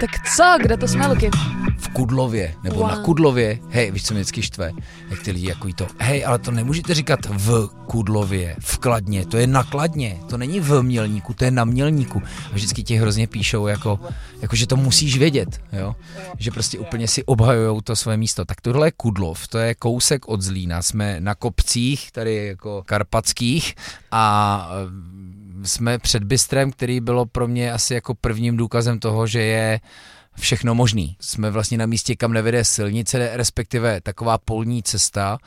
Tak co, kde to jsme, Luky? v Kudlově, nebo wow. Na Kudlově, hej, víš, co mě vždycky štve, jak ty lidi jako to, hej, ale to nemůžete říkat v Kudlově, v Kladně, to je na Kladně, to není v Mělníku, to je na Mělníku. A vždycky ti hrozně píšou, jako, jako že to musíš vědět, jo, že prostě úplně si obhajujou to své místo. Tak tohle je Kudlov, to je kousek od Zlína, jsme na kopcích, tady jako karpatských a jsme před Bystrem, který bylo pro mě asi jako prvním důkazem toho, že je všechno možný. Jsme vlastně na místě, kam nevede silnice, respektive taková polní cesta,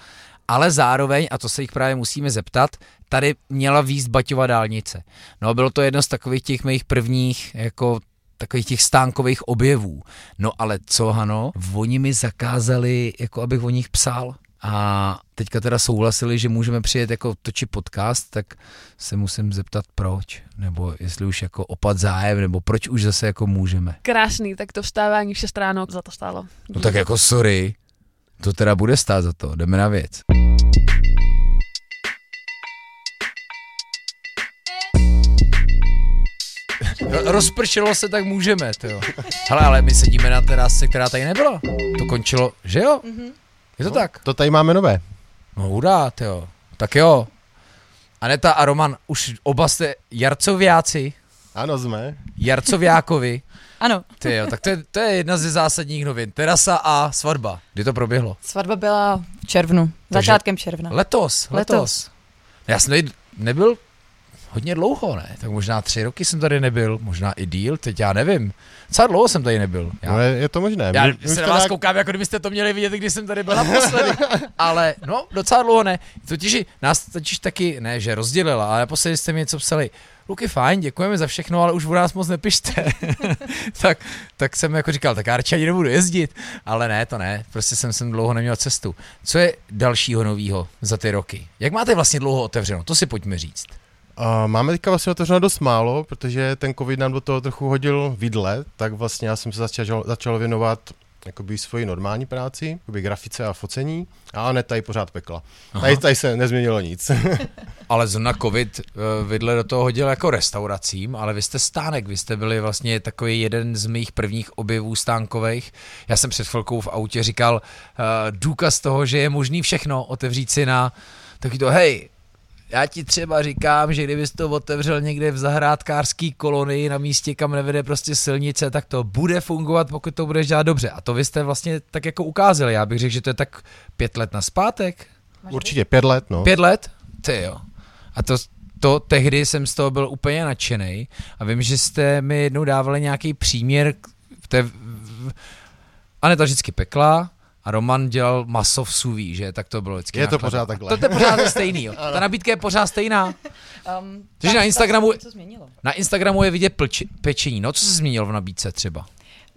ale zároveň, a to se jich právě musíme zeptat, tady měla výst Baťova dálnice. No a bylo to jedno z takových těch mých prvních jako takových těch stánkových objevů. No ale co, Hano, oni mi zakázali, jako abych o nich psal. A teďka teda souhlasili, že můžeme přijet jako točit podcast, tak se musím zeptat proč, nebo jestli už jako opad zájem, nebo proč už zase jako můžeme. Krásný, tak to vstávání v 6 ráno za to stálo. No tak jako sorry, to teda bude stát za to, jdeme na věc. Ro- Rozpršilo se, tak můžeme, to jo. Hele, ale my sedíme na terase, která tady nebyla. To končilo, že jo? Je to tak? To tady máme nové. No hurá, jo. Tak jo. Aneta a Roman, už oba jste Jarcoviáci, Ano, jsme. Jarcoviákovi. Ano, Ty jo, tak to je, to je jedna ze zásadních novin. Terasa a svatba. Kdy to proběhlo? svatba byla v červnu, začátkem června. Letos, letos. Letos. Já jsem nebyl hodně dlouho, ne? Tak možná tři roky jsem tady nebyl, možná i díl, teď já nevím. Docela dlouho jsem tady nebyl. Já, No, je, je to možné. já My- se na vás nějak- koukám, jako kdybyste to měli vidět, když jsem tady byl naposledy. ale no, docela dlouho ne. Totiž nás totiž taky, ne, že rozdělila, ale naposledy jste mi něco psali. Luky, fajn, děkujeme za všechno, ale už u nás moc nepište. tak, tak jsem jako říkal, tak já radši ani nebudu jezdit. Ale ne, to ne, prostě jsem sem dlouho neměl cestu. Co je dalšího novýho za ty roky? Jak máte vlastně dlouho otevřeno? To si pojďme říct. A máme teďka vlastně otevřeno dost málo, protože ten covid nám do toho trochu hodil vidle, tak vlastně já jsem se začal, začal věnovat jakoby svoji normální práci, jakoby grafice a focení, a Aneta ji pořád pekla. Tady, tady se nezměnilo nic. Ale zrovna covid eh, vidle do toho hodil jako restauracím, ale vy jste stánek, vy jste byli vlastně takový jeden z mých prvních objevů stánkových. Já jsem před chvilkou v autě říkal uh, důkaz toho, že je možný všechno otevřít si na taky to, hej, já ti třeba říkám, že kdybys to otevřel někde v zahrádkářský kolonii na místě, kam nevede prostě silnice, tak to bude fungovat, pokud to budeš dělat dobře. A to vy jste vlastně tak jako ukázali. Já bych řekl, že to je tak pět let na zpátek. Určitě pět let, no. Pět let? Ty jo. A to, to tehdy jsem z toho byl úplně nadšený a vím, že jste mi jednou dávali nějaký příměr v té... v- Aneta vždycky pekla a Roman dělal maso v suví, že? Tak to bylo vždycky. Je to pořád takhle. To, to je pořád stejný, jo. Ta nabídka je pořád stejná. Um, Takže na Instagramu-? Na Instagramu je vidět plči, pečení. No, co se změnilo v nabídce třeba?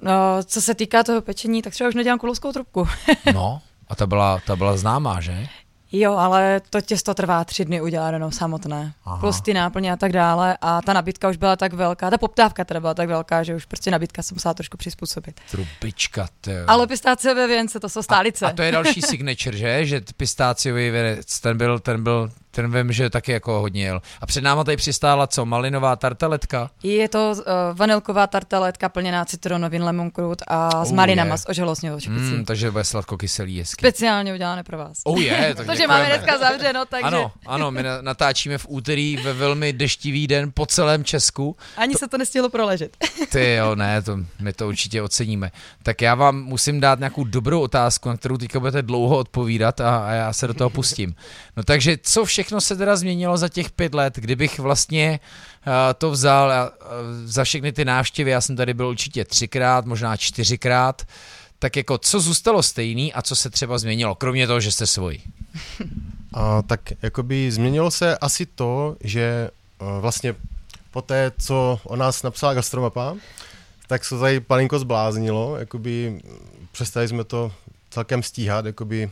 No, co se týká toho pečení, tak třeba už nedělám kulovskou trubku. No, a ta byla, ta byla známá, že? Jo, ale to těsto trvá tři dny uděláno samotné. Aha. Plus ty náplně a tak dále. A ta nabídka už byla tak velká, ta poptávka teda byla tak velká, že už prostě nabídka se musela trošku přizpůsobit. Trubička, ty jo. Ale pistáciové věnce, to jsou stálice. A to je další signature, že? Že pistáciový věnec, ten byl, ten byl, ten vím, že taky jako hodně jel. A před náma tady přistála co? Malinová tarteletka? Je to uh, vanilková tarteletka plněná citronovým lemon krut a s Oh, marinama je. s oželostňovou čepicí. Mm, takže bude sladko-kyselý hezky. Speciálně udělané pro vás. Oh je, tak Protože máme dneska zavřeno, takže Ano, ano, my na- natáčíme v úterý ve velmi deštivý den po celém Česku. ani se to nestihlo proležet. Ty jo, ne, to, my to určitě oceníme. Tak já vám musím dát nějakou dobrou otázku, na kterou teďka budete dlouho odpovídat a, a já se do toho pustím. No takže co všechno se teda změnilo za těch pět let, kdybych vlastně uh, to vzal uh, za všechny ty návštěvy, já jsem tady byl určitě třikrát, možná čtyřikrát, tak jako co zůstalo stejný a co se třeba změnilo, kromě toho, že jste svoji. A, tak jakoby změnilo se asi to, že uh, vlastně po té, co o nás napsala Gastromapa, tak se tady palinko zbláznilo, jakoby přestali jsme to celkem stíhat, jakoby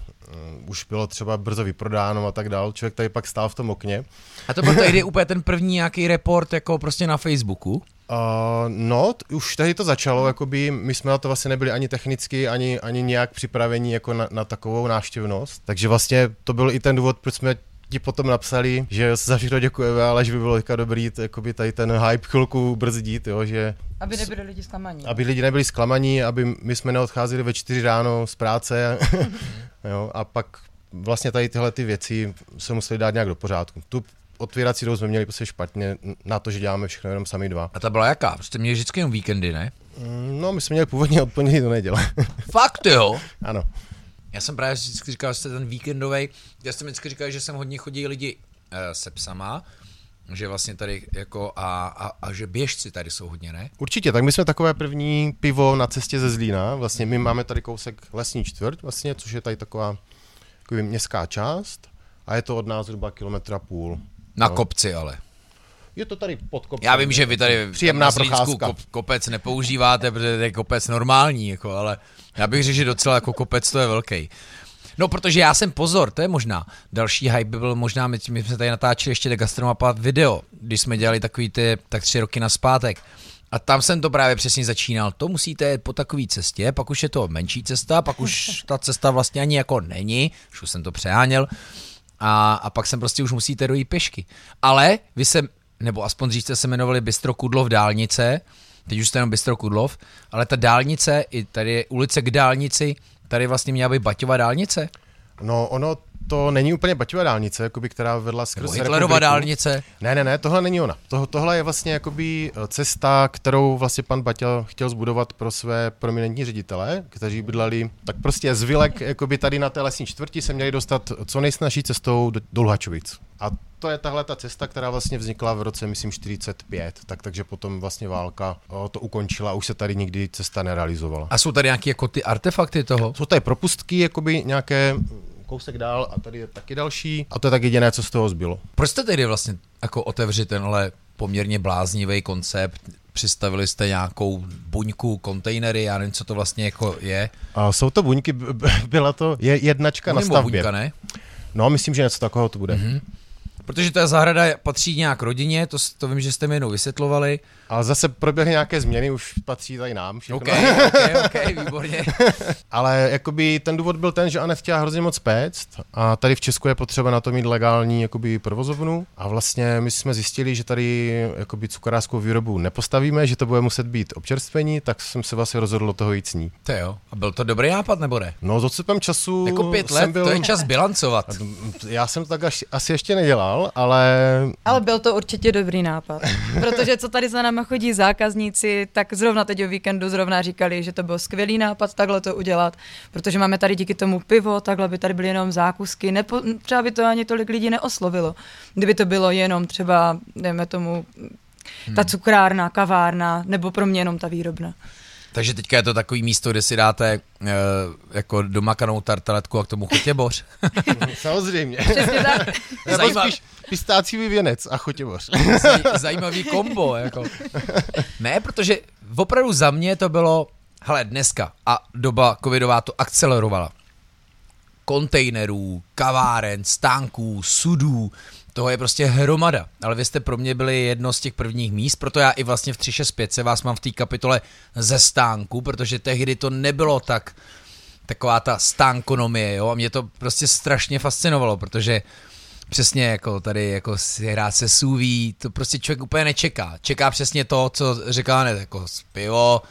už bylo třeba brzo vyprodáno a tak dál. Člověk tady pak stál v tom okně. A to byl tehdy úplně ten první nějaký report jako prostě na Facebooku. Uh, no, t- už tady to začalo, jakoby my jsme na to vlastně nebyli ani technicky, ani, ani nějak připraveni jako na, na takovou návštěvnost. Takže vlastně to byl i ten důvod, proč jsme ti potom napsali, že za všechno děkujeme, ale že by bylo teďka dobrý jakoby tady ten hype chvilku brzdit, jo, že Aby nebyli lidi zklamaní. aby lidi nebyli zklamaní, aby my jsme neodcházeli ve čtyři ráno z práce jo, a pak vlastně tady tyhle ty věci se museli dát nějak do pořádku. Tu otvírací dobu jsme měli prostě špatně na to, že děláme všechno jenom sami dva. A ta byla jaká? Prostě měli vždycky jenom víkendy, ne? Mm, No, my jsme měli původně od pondělí do neděle. Fakt jo? ano. Já jsem právě vždycky říkal, že jste ten víkendový, já jsem vždycky říkal, že sem hodně chodí lidi uh, se psama, že vlastně tady jako a, a, a, že běžci tady jsou hodně, ne? Určitě, tak my jsme takové první pivo na cestě ze Zlína. Vlastně my máme tady kousek lesní čtvrt, vlastně, což je tady taková takový městská část a je to od nás zhruba kilometra půl. Na No. kopci ale. Je to tady pod kopcem. Já vím, že vy tady Příjemná procházka. kop, kopec nepoužíváte, protože to je kopec normální, jako, ale já bych řekl, že docela jako kopec to je velký. No, protože já jsem pozor, to je možná. Další hype by byl možná, my, my jsme tady natáčeli ještě Gastromapa video, když jsme dělali takový ty, tak tři roky na zpátek. A tam jsem to právě přesně začínal. To musíte jet po takové cestě, pak už je to menší cesta, pak už ta cesta vlastně ani jako není, už jsem to přeháněl. A, a pak sem prostě už musíte dojít pěšky. Ale vy se, nebo aspoň dřív se jmenovali Bystro Kudlov dálnice, teď už jste jenom Bystro Kudlov, ale ta dálnice, i tady je ulice k dálnici, tady vlastně měla být Baťová dálnice, No, ono to není úplně Baťová dálnice, jakoby, která vedla skrz nebo Hitlerova republiku. dálnice. Ne, ne, ne, tohle není ona. To, tohle je vlastně jakoby eh, cesta, kterou vlastně pan Baťa chtěl zbudovat pro své prominentní ředitele, kteří bydleli, tak prostě z Vilek, jakoby tady na té lesní čtvrti se měli dostat co nejsnažší cestou do, do Luhačovic. A to je tahle ta cesta, která vlastně vznikla v roce, myslím, 45, tak takže potom vlastně válka o, to ukončila a už se tady nikdy cesta nerealizovala. A jsou tady nějaké jako ty artefakty toho? Jsou tady propustky, jakoby nějaké kousek dál a tady je taky další a to je tak jediné, co z toho zbylo. Proč jste tedy vlastně jako otevřít tenhle poměrně bláznivý koncept? Přistavili jste nějakou buňku, kontejnery, já nevím, co to vlastně jako je. A jsou to buňky, byla to je jednačka na Nebo stavbě. buňka, ne? No, myslím, že něco takového to bude. Mm-hmm. Protože ta zahrada patří nějak rodině, to, to vím, že jste mi jednou vysvětlovali. Ale zase proběhly nějaké změny, už patří tady nám všechno. OK, OK, OK, výborně. Ale jakoby ten důvod byl ten, že Anef chtěla hrozně moc péct a tady v Česku je potřeba na to mít legální jakoby provozovnu a vlastně my jsme zjistili, že tady jakoby cukrářskou výrobu nepostavíme, že to bude muset být občerstvení, tak jsem se vlastně rozhodl toho jít s ní. To jo. A byl to dobrý nápad, nebo ne? No s odstupem času Jako pět let, byl... to je čas bilancovat. Já jsem to tak až, asi ještě nedělal, ale Ale byl to určitě dobrý nápad. Protože co tady za náma chodí zákazníci, tak zrovna teď o víkendu zrovna říkali, že to byl skvělý nápad takhle to udělat, protože máme tady díky tomu pivo, takhle by tady byly jenom zákusky, Nepo, třeba by to ani tolik lidí neoslovilo. Kdyby to bylo jenom třeba, dejme tomu, ta cukrárna, kavárna, nebo pro mě jenom ta výrobna. Takže teďka je to takový místo, kde si dáte uh, jako domakanou tartaletku a k tomu chotěboř. samozřejmě. Přesně tak. Nebo Zajímavý. spíš pistáciový věnec a chotěvoř. Zaj- zajímavý kombo, jako. Ne, protože opravdu za mě to bylo, hele, dneska a doba covidová to akcelerovala. Kontejnerů, kaváren, stánků, sudů, toho je prostě hromada. Ale vy jste pro mě byli jedno z těch prvních míst, proto já i vlastně v 365 se vás mám v té kapitole ze stánku, protože tehdy to nebylo tak taková ta stánkonomie, jo, a mě to prostě strašně fascinovalo, protože přesně jako tady jako si hrát se suví, to prostě člověk úplně nečeká. Čeká přesně to, co říká ne, jako pivo,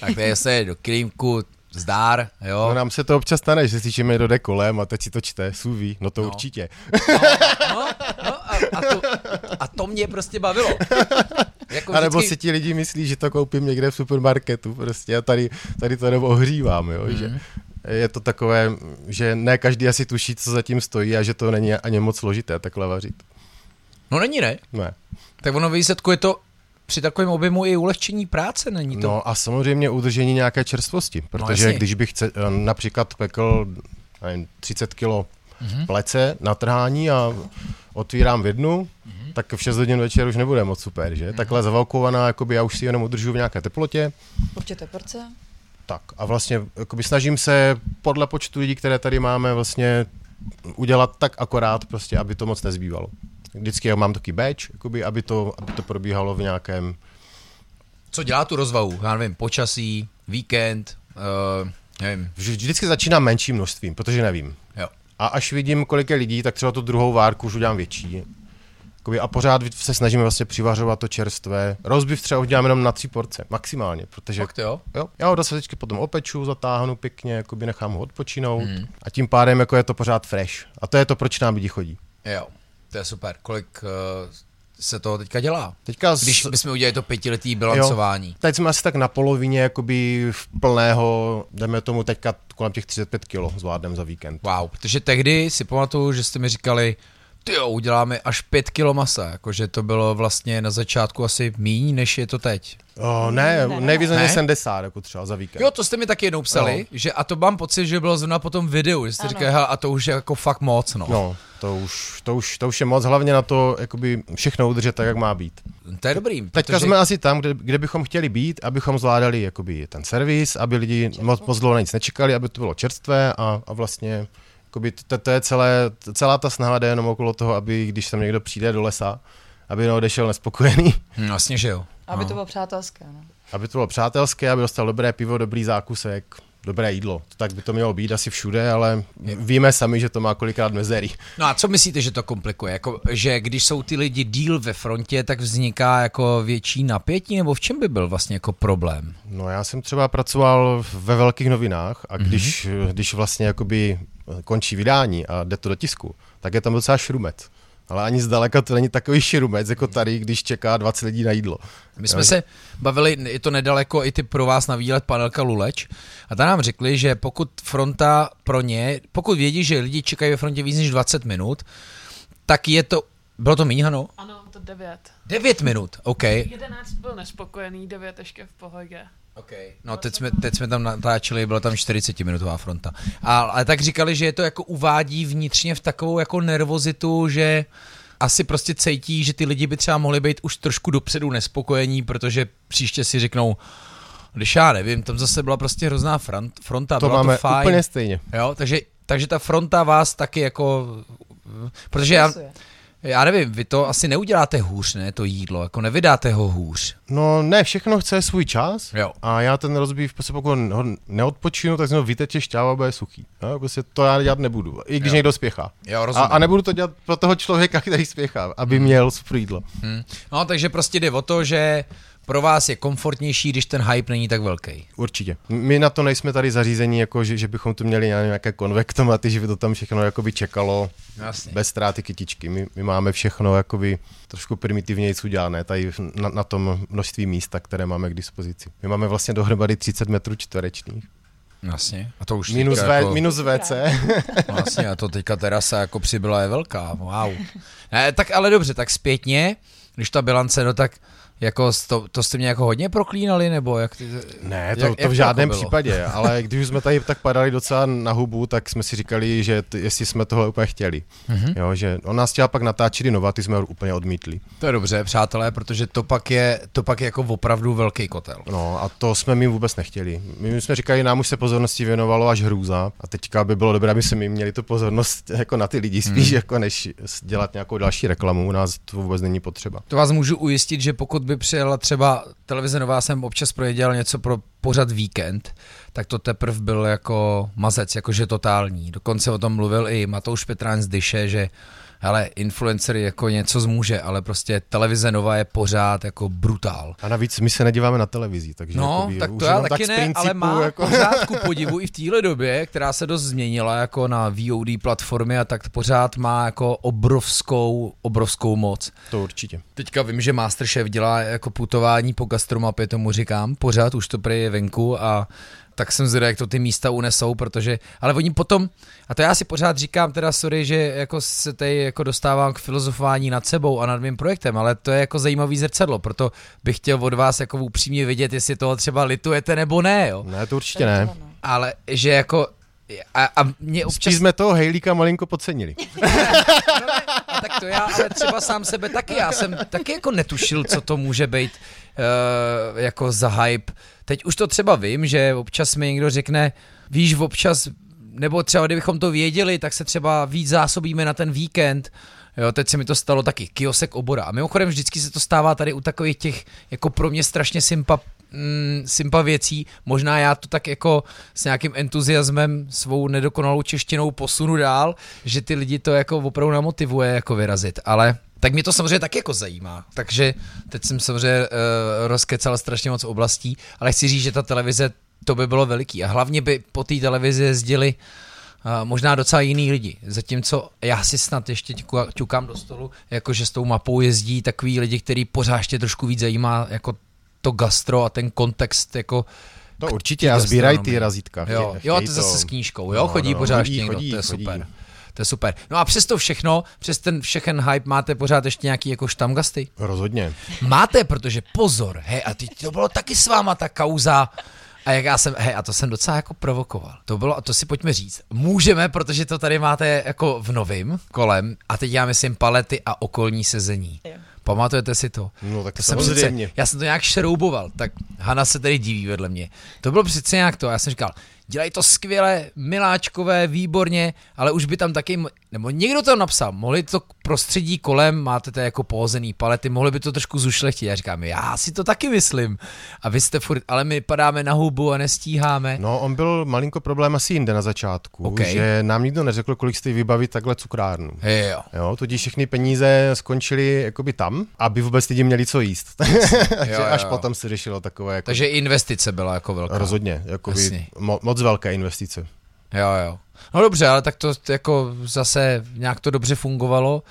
tak tady se do klímku, zdár, jo. No, nám se to občas stane, že si číme jde kolem a teď si to čte, suví, no to no. určitě. No, no a, to, a to mě prostě bavilo. Jako A nebo vždycky- si ti lidi myslí, že to koupím někde v supermarketu prostě a tady, tady to jenom ohřívám, jo, mm. že je to takové, že ne každý asi tuší, co zatím stojí a že to není ani moc složité takhle vařit. No není, ne? Ne. Tak ono výsledku je to při takovém objemu i ulehčení práce, není to? No a samozřejmě udržení nějaké čerstvosti, protože jasně. když bych ce, například pekl nevím, 30 kilo Mhm. plece na trhání a otvírám v jednu, Mhm. tak v 6 hodin večer už nebude moc super, že? Takhle zavalkovaná, jakoby já už si jenom udržu v nějaké teplotě, Určitě porce. tak a vlastně jakoby snažím se podle počtu lidí, které tady máme, vlastně udělat tak akorát, prostě, aby to moc nezbývalo. Vždycky já mám taky batch, jakoby, aby, to, aby to probíhalo v nějakém Co dělá tu rozvahu? Já nevím, počasí, víkend, uh, nevím, Vž- Vždycky začínám menším množstvím, protože nevím. jo. A až vidím, kolik je lidí, tak třeba tu druhou várku už udělám větší. Jakoby, a pořád se snažíme vlastně přivařovat to čerstvé. Rozbiv třeba udělám jenom na tři porce, maximálně, protože Fakt jo? jo, já ho do světečky potom opeču, zatáhnu pěkně, jakoby nechám ho odpočinout hmm. a tím pádem jako je to pořád fresh. A to je to, proč nám lidi chodí. Jo, to je super. Kolik uh, se to teďka dělá? Teďka Když s- bychom udělali to pětiletý bilancování. Teď jsme asi tak na polovině jakoby v plného, jdeme tomu teďka kolem těch 35 kg zvládneme za víkend. Wow, protože tehdy si pamatuju, že jste mi říkali, jo, uděláme až 5 kilo masa, jakože to bylo vlastně na začátku asi míň, než je to teď. O, ne, Ne. nejvýznamně Ne? 70 jako třeba za víkend. Jo, to jste mi taky jednou psali, Jo. že a to mám pocit, že bylo zrovna po tom videu, že jste Ano. říkali, a to už je jako fakt moc, no. No, to už, to, už, to už je moc, hlavně na to jakoby všechno udržet tak, jak má být. To je dobrý. Teďka protože- jsme asi tam, kde, kde bychom chtěli být, abychom zvládali jakoby ten servis, aby lidi moc, moc dlouho na nic nečekali, aby to bylo čerstvé a, a vlastně jakoby to, to je celé, celá ta snaha jde jenom okolo toho, aby když tam někdo přijde do lesa, aby neodešel nespokojený, Hm, Vlastně, že jo. Aby No. to bylo přátelské. No. aby to bylo přátelské, aby dostal dobré pivo, dobrý zákusek, dobré jídlo. Tak by to mělo být asi všude, ale víme sami, že to má kolikrát mezery. No a co myslíte, že to komplikuje? Jako, že když jsou ty lidi díl ve frontě, tak vzniká jako větší napětí, nebo v čem by byl vlastně jako problém? No já jsem třeba pracoval ve velkých novinách a když, mm-hmm. když vlastně jakoby končí vydání a jde to do tisku, tak je tam docela šrumec. Ale ani zdaleka to není takový šrumec, jako tady, když čeká 20 lidí na jídlo. My jsme se bavili, je to nedaleko i ty pro vás na výlet panelka Luleč a ta nám řekli, že pokud fronta pro ně, pokud vědí, že lidi čekají ve frontě víc než 20 minut, tak je to, bylo to Hano? Ano, to 9. 9 minut, OK. 11 byl nespokojený, 9 ještě v pohodě. Okay. No teď jsme, teď jsme tam natáčeli, byla tam 40 minutová fronta. A, ale tak říkali, že je to jako uvádí vnitřně v takovou jako nervozitu, že asi prostě cítí, že ty lidi by třeba mohli být už trošku dopředu nespokojení, protože příště si řeknou, když já nevím, tam zase byla prostě hrozná front, fronta, To bylo máme to fajn. úplně stejně. Jo, takže, takže ta fronta vás taky jako, protože já. Já nevím, vy to asi neuděláte hůř, ne, to jídlo, jako nevydáte ho hůř. No ne, všechno chce svůj čas Jo. a já ten rozbív, prostě pokud ho neodpočinu, tak z něho vyteče šťáva a bude suchý. No, prostě to já dělat nebudu, i když Jo. někdo spěchá. Jo, A, rozumím. a nebudu to dělat pro toho člověka, který spěchá, aby měl svůj jídlo. Hmm. No, takže prostě jde o to, že pro vás je komfortnější, když ten hype není tak velký. Určitě. My na to nejsme tady zařízení, jako že, že bychom tu měli nějaké konvektomaty, že by to tam všechno jakoby čekalo Jasně. bez ztráty kytičky. My, my máme všechno jakoby trošku primitivněji udělané tady na, na tom množství místa, které máme k dispozici. My máme vlastně dohromady 30 metrů čtverečných. Jasně. A to už Minus, v, jako, minus WC. Vlastně, a to teďka terasa jako přibyla je velká. Wow. Ne, tak ale dobře, tak zpětně, když ta bilance, no tak jako to, to jste mě jako hodně proklínali, nebo jak? Ty, Ne, to, jak, to v žádném jako případě, ale když jsme tady tak padali docela na hubu, tak jsme si říkali, že t- jestli jsme tohle úplně chtěli. Mhm. Jo, že on nás chtěl pak natáčet i nova, ty jsme ho úplně odmítli. To je dobře, přátelé, protože to pak je, to pak je jako opravdu velký kotel. No a to jsme my vůbec nechtěli. My jsme říkali, nám už se pozornosti věnovalo až hrůza a teďka by bylo dobré, aby se my měli tu pozornost jako na ty lidi spíš, hmm. jako než dělat nějakou další reklamu. U nás to vůbec není potřeba. To vás můžu ujistit, že pokud by přijela třeba televize Nová, jsem občas projeděl něco pro pořad víkend, tak to teprve byl jako mazec, jakože totální. Dokonce o tom mluvil i Matouš Petrán z Dyše, že hele, influencer jako něco zmůže, ale prostě televize Nová je pořád jako brutál. A navíc my se nedíváme na televizi, takže No, jakoby, tak to já taky z ne, principu, ale má jako... pořád ku podivu i v téhle době, která se dost změnila jako na VOD platformy a tak pořád má jako obrovskou, obrovskou moc. To určitě. Teďka vím, že Masterchef dělá jako putování po gastromapě, tomu říkám, pořád už to prej je venku a tak jsem zvědavý, jak to ty místa unesou, protože, ale oni potom, a to já si pořád říkám teda sorry, že jako se tady jako dostávám k filozofování nad sebou a nad mým projektem, ale to je jako zajímavý zrcadlo, proto bych chtěl od vás jako upřímně vědět, jestli toho třeba litujete nebo ne, jo. Ne, to určitě ne. Ale že jako, a, a mě občas... Spíš jsme toho Hejlíka malinko podcenili. A tak to já, ale třeba sám sebe taky, já jsem taky jako netušil, co to může být jako za hype. Teď už to třeba vím, že občas mi někdo řekne, víš, občas, nebo třeba kdybychom to věděli, tak se třeba víc zásobíme na ten víkend, Jo, teď se mi to stalo taky, kiosek obora. A mimochodem vždycky se to stává tady u takových těch, jako pro mě strašně sympa mm, sympa věcí. Možná já to tak jako s nějakým entuziasmem svou nedokonalou češtinou posunu dál, že ty lidi to jako opravdu namotivuje jako vyrazit, ale tak mě to samozřejmě taky jako zajímá. Takže teď jsem samozřejmě uh, rozkecal strašně moc oblastí, ale chci říct, že ta televize to by bylo veliký. A hlavně by po té televizi jezdili uh, možná docela jiný lidi. Zatímco já si snad ještě ťukám do stolu, jakože s tou mapou jezdí takový lidi, který pořád ještě trošku víc zajímá jako to gastro a ten kontext jako To určitě a sbírají ty razítka. Jo, jo, to zase s knížkou, jo, No, chodí no, pořád chodí, někdo, chodí, to je chodí. super. To je super. No a přes to všechno, přes ten všechen hype máte pořád ještě nějaký jako štamgasty? Rozhodně. Máte, protože pozor, hej, a teď to bylo taky s váma ta kauza, a jak já jsem, hej, a to jsem docela jako provokoval. To bylo, a to si pojďme říct. Můžeme, protože to tady máte jako v novým kolem, a teď já myslím palety a okolní sezení. Jo. Pamatujete si to? No tak To jsem přece, já jsem to nějak šrouboval, tak Hana se tady diví vedle mě. To bylo přece nějak to, já jsem říkal, dělají to skvěle, miláčkové, výborně, ale už by tam taky, nebo někdo to napsal, mohli to prostředí kolem, máte to jako pohozený palety, mohli by to trošku zušlechtit. Já říkám, já si to taky myslím. A vy jste furt, ale my padáme na hubu a nestíháme. No, on byl malinko problém asi jinde na začátku, OK. že nám nikdo neřekl, kolik stojí vybavit takhle cukrárnu. Jo. Jo, tudíž všechny peníze skončily jakoby tam, aby vůbec lidi měli co jíst. Takže Jo, až jo. potom se řešilo takové jako Takže investice byla jako velká. rozhodně, mo- moc velké investice. Jo, jo. No dobře, ale tak to jako zase nějak to dobře fungovalo.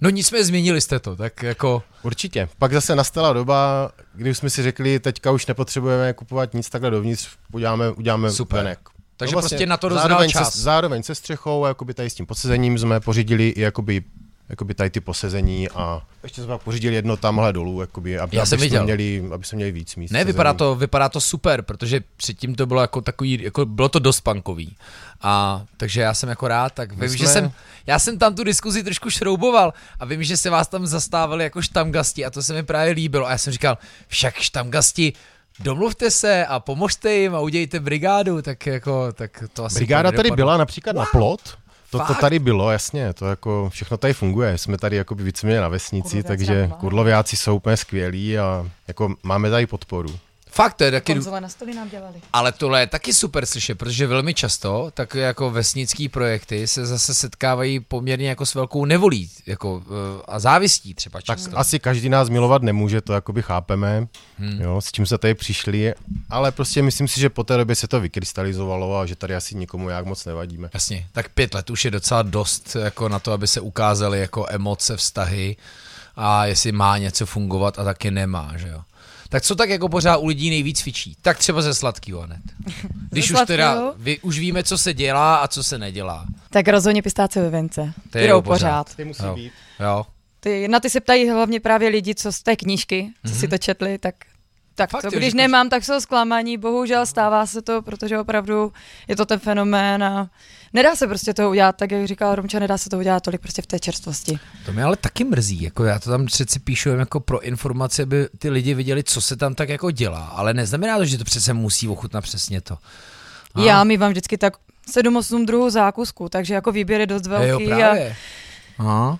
No nicméně změnili jste to, tak jako... Určitě. Pak zase nastala doba, kdy jsme si řekli, teďka už nepotřebujeme kupovat nic takhle dovnitř, uděláme, uděláme Super. venek. Takže No prostě na to dozrál zároveň čas. Se, zároveň se střechou, jakoby tady s tím podsezením jsme pořídili i jakoby jakoby tady ty posezení a ještě jsme pak pořídili jedno tamhle dolů, jakoby, aby, Já aby, jsem jsme viděl. měli, aby jsme měli víc míst. Ne, sezení. vypadá to, vypadá to super, protože předtím to bylo jako takový, jako bylo to dost punkový. A takže já jsem jako rád, tak vím, jsme- že jsem, já jsem tam tu diskuzi trošku šrouboval a vím, že se vás tam zastávali jako štamgasti a to se mi právě líbilo a já jsem říkal, však štamgasti, domluvte se a pomožte jim a udějte brigádu, tak jako, tak to asi Brigáda tady dopadlo. byla například na plot, to, to tady bylo, jasně, to jako všechno tady funguje. Jsme tady jako víceméně na vesnici, Kurloviáci takže kurloviáci jsou úplně skvělí a jako máme tady podporu. Fakt, to je taky, Konzole na stoli nám dělali. Ale tohle je taky super slyšet, protože velmi často tak jako vesnický projekty se zase setkávají poměrně jako s velkou nevolí jako, eh, a závistí třeba Tak často. asi každý nás milovat nemůže, to jakoby chápeme, Hmm. jo, s čím se tady přišli, ale prostě myslím si, že po té době se to vykrystalizovalo a že tady asi nikomu jak moc nevadíme. Jasně, tak pět let už je docela dost jako na to, aby se ukázaly jako emoce, vztahy a jestli má něco fungovat a taky nemá, že jo. Tak co tak jako pořád u lidí nejvíc fičí? Tak třeba ze sladkýho hned. Když už teda, vy, už víme, co se dělá a co se nedělá. Tak rozhodně pistáce ve vence. Ty jdou jdou pořád. Ty musí Jo. být. Jo. Ty, na ty se ptají hlavně právě lidi, co z té knížky, co si to četli, tak tak Fakt to, když že nemám, tak jsou zklamaní, bohužel stává se to, protože opravdu je to ten fenomén a nedá se prostě toho udělat, tak jak říkal Romča, nedá se to udělat tolik prostě v té čerstvosti. To mě ale taky mrzí, jako já to tam přeci píšu jako pro informace, aby ty lidi viděli, co se tam tak jako dělá, ale neznamená to, že to přece musí ochutnat přesně to. A? Já mi vám vždycky tak 7-8 druhů zákusku, takže jako výběr je dost velký. jo, a právě. Aha.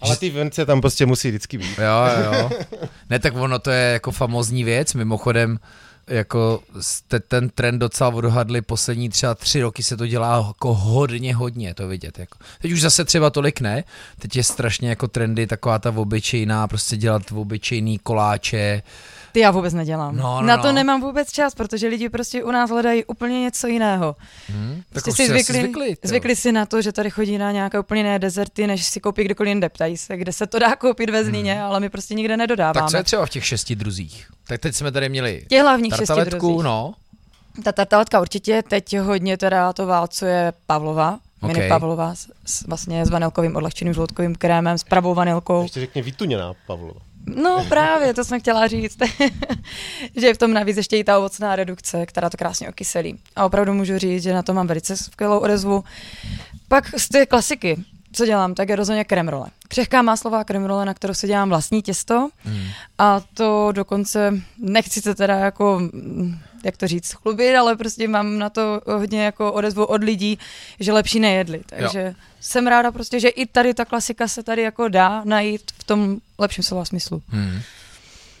Ale ty vence tam prostě musí vždycky být. Jo, jo. Ne, tak ono to je jako famózní věc, mimochodem jako jste ten trend docela odhadli, poslední třeba tři roky se to dělá jako hodně, hodně to vidět. Jako. Teď už zase třeba tolik ne, teď je strašně jako trendy taková ta obyčejná, prostě dělat obyčejný koláče, Ty já vůbec nedělám. No, no, Na to no. nemám vůbec čas, protože lidi prostě u nás hledají úplně něco jiného. hm? tak Prostě už si zvykli, zvykli, to. zvykli si na to, že tady chodí na nějaké úplně jiné dezerty, než si koupí kdekoliv jinde. Ptají se, kde se to dá koupit ve Zlíně, ale my prostě nikde nedodáváme. Hmm. Tak co je třeba v těch šesti druzích? Tak teď jsme tady měli Těch hlavních šesti tartaletku, druzích. no. Ta tartaletka určitě, teď hodně teda to válcuje Pavlova, Ok. mini Pavlova, s, s, vlastně s vanilkovým odlehčeným žloutkovým krémem, s pravou vanilkou. Ještě řekně vytuněná Pavlova. No právě, to jsem chtěla říct, že je v tom navíc ještě i ta ovocná redukce, která to krásně okyselí. A opravdu můžu říct, že na to mám velice skvělou odezvu. Pak z té klasiky, co dělám, tak je rozhodně kremrole. Křehká máslová kremrole, na kterou si dělám vlastní těsto Hmm. a to dokonce, nechci se teda jako, mm, jak to říct, chlubit, ale prostě mám na to hodně jako odezvu od lidí, že lepší nejedli. Takže jo. jsem ráda prostě, že i tady ta klasika se tady jako dá najít v tom lepším slova smyslu. Hmm.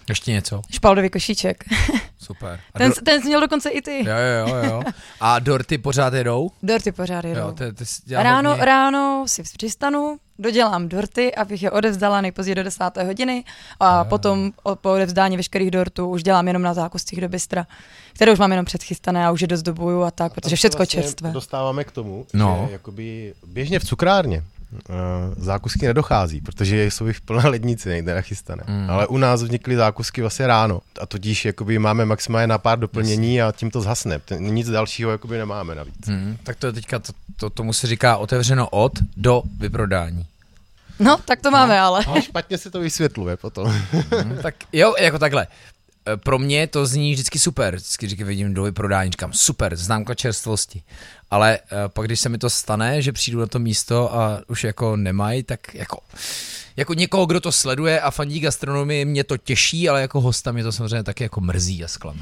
Ještě něco? Špaldový košíček. Super. A Ten, dor- ten jsi měl dokonce i ty. Jo, jo, jo, jo. A dorty pořád jedou? Dorty pořád jedou. Jo, ty, ty Ráno, hodně. ráno si přistanu, dodělám dorty, abych je odevzdala nejpozději do 10. hodiny a potom o- po odevzdání veškerých dortů už dělám jenom na zákuscích do bystra, které už mám jenom předchystané a už je dost dobuju a tak, protože Tam se všechno vlastně čerstvé. Dostáváme k tomu, No. že jakoby běžně v cukrárně zákusky nedochází, protože jsou jich plná lednice někde nachystané. Mm. Mm. Ale u nás vznikly zákusky vlastně ráno a tudíž jakoby máme maximálně na pár doplnění a tím to zhasne. Nic dalšího jakoby nemáme navíc. Hmm, tak to je teďka, to, to, tomu se říká otevřeno od do vyprodání. No, tak to máme ale. Ale špatně se to vysvětluje potom. Hmm, tak jo, jako takhle. E, Pro mě to zní vždycky super. Vždycky říkám, vidím do vyprodání, říkám super, známka čerstvosti. Ale e, pak, když se mi to stane, že přijdu na to místo a už jako nemají, tak jako, jako někoho, kdo to sleduje a fandí gastronomii, mě to těší, ale jako hosta mě to samozřejmě taky jako mrzí a zklame.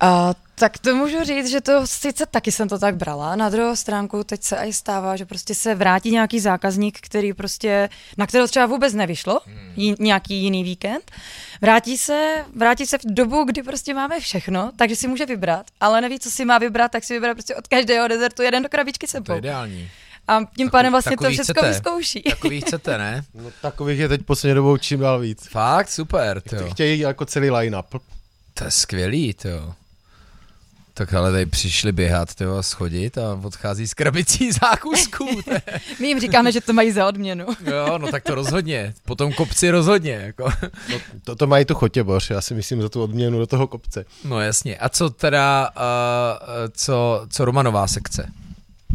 A, tak to můžu říct, že to sice taky jsem to tak brala. Na druhou stránku teď se aj stává, že prostě se vrátí nějaký zákazník, který prostě, na kterého třeba vůbec nevyšlo, jí, nějaký jiný víkend. Vrátí se, vrátí se v dobu, kdy prostě máme všechno, takže si může vybrat, ale neví, co si má vybrat, tak si vybere prostě od každého dezertu jeden do krabičky To sebou. je ideální. A tím pádem vlastně to všechno chcete. vyzkouší. Takový chcete, ne? No, takových je teď poslední dobou čím dál víc. Fakt, super, to Chtějí jako celý line-up. To je skvělý, to. Tak ale tady přišli běhat, tyjo, a schodit a odchází z krabicí zákusků. My jim říkáme, že to mají za odměnu. jo, no tak to rozhodně. Potom kopci rozhodně, jako. No, to, to mají tu chotěboř, já si myslím za tu odměnu do toho kopce. No jasně. A co teda, uh, co, co Romanová sekce?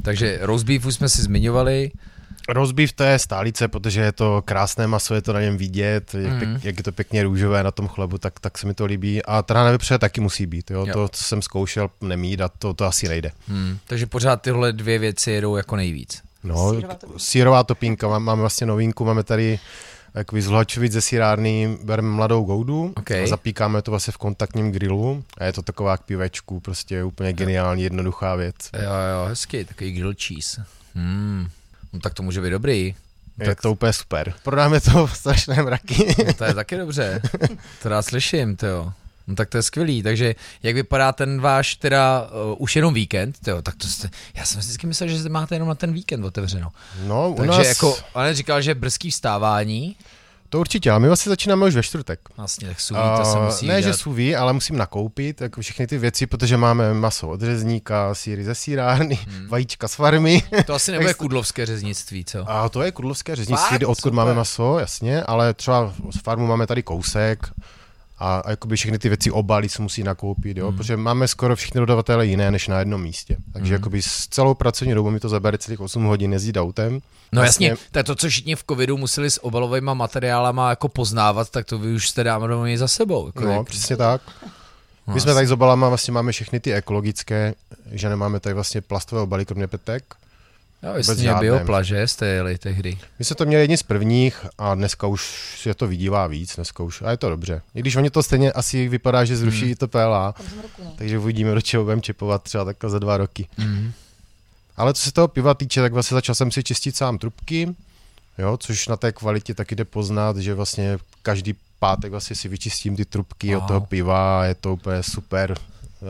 Takže roast beef už jsme si zmiňovali. Rozbív to je stálice, protože je to krásné maso, je to na něm vidět, jak, Mhm. pěk, jak je to pěkně růžové na tom chlebu, tak, tak se mi to líbí. A teda na vepře taky musí být, jo? Jo. to, co jsem zkoušel, nemít a to, to asi nejde. Hmm. Takže pořád tyhle dvě věci jedou jako nejvíc. No, Sýrová topínka. sírová topínka, Má- máme vlastně novinku, máme tady takový zlohačovic ze sírárny, bereme mladou goudu OK. a zapíkáme to vlastně v kontaktním grilu a je to taková k pivečku, prostě úplně geniální, jednoduchá věc. Jo, jo, hezky, takový grill cheese. Hmm. No tak to může být dobrý. Je tak to úplně super. Prodáme to v strašné mraky. No to je taky dobře. To rád slyším, to jo. No tak to je skvělý. Takže jak vypadá ten váš teda uh, už jenom víkend, tyjo, tak to jste, já jsem si vždycky myslel, že máte jenom na ten víkend otevřeno. No, u Takže nás, jako, ale říkal, že brzký vstávání, to určitě, ale my vlastně začínáme už ve čtvrtek. vlastně tak suví, to se A musí ne, že dělat. suví, ale musím nakoupit jako všechny ty věci, protože máme maso od řezníka, síry ze sírárny, hmm. vajíčka z farmy. To asi nebude kudlovské řeznictví, co? A to je kudlovské řeznictví, Fakt? odkud Super. máme maso, jasně, ale třeba z farmu máme tady kousek a, a jakoby všechny ty věci obaly se musí nakoupit, jo, hmm. protože máme skoro všechny dodavatele jiné než na jednom místě. Takže hmm. jakoby s celou pracovní dobou mi to zabere celých 8 hodin jezdit autem. No Vlastně- jasně, to je to, co všichni v covidu museli s obalovými materiálama jako poznávat, tak to vy už jste dávno za sebou. Jako No, jak- přesně tak. No, My jsme tady s obalama vlastně máme všechny ty ekologické, že nemáme tady vlastně plastové obaly, kromě petek. Jste žádné. bioplaže jste jeli tehdy. My jsme to měli jedni z prvních a dneska už je to vidívá víc, dneska už, a je to dobře. I když oni to stejně asi vypadá, že zruší Hmm. to PLA, takže uvidíme, do čeho budeme čipovat třeba takhle za dva roky. Mm. Ale co se toho piva týče, tak vlastně začal jsem si čistit sám trubky, jo, což na té kvalitě taky jde poznat, že vlastně každý pátek vlastně si vyčistím ty trubky Wow. od toho piva, je to úplně super.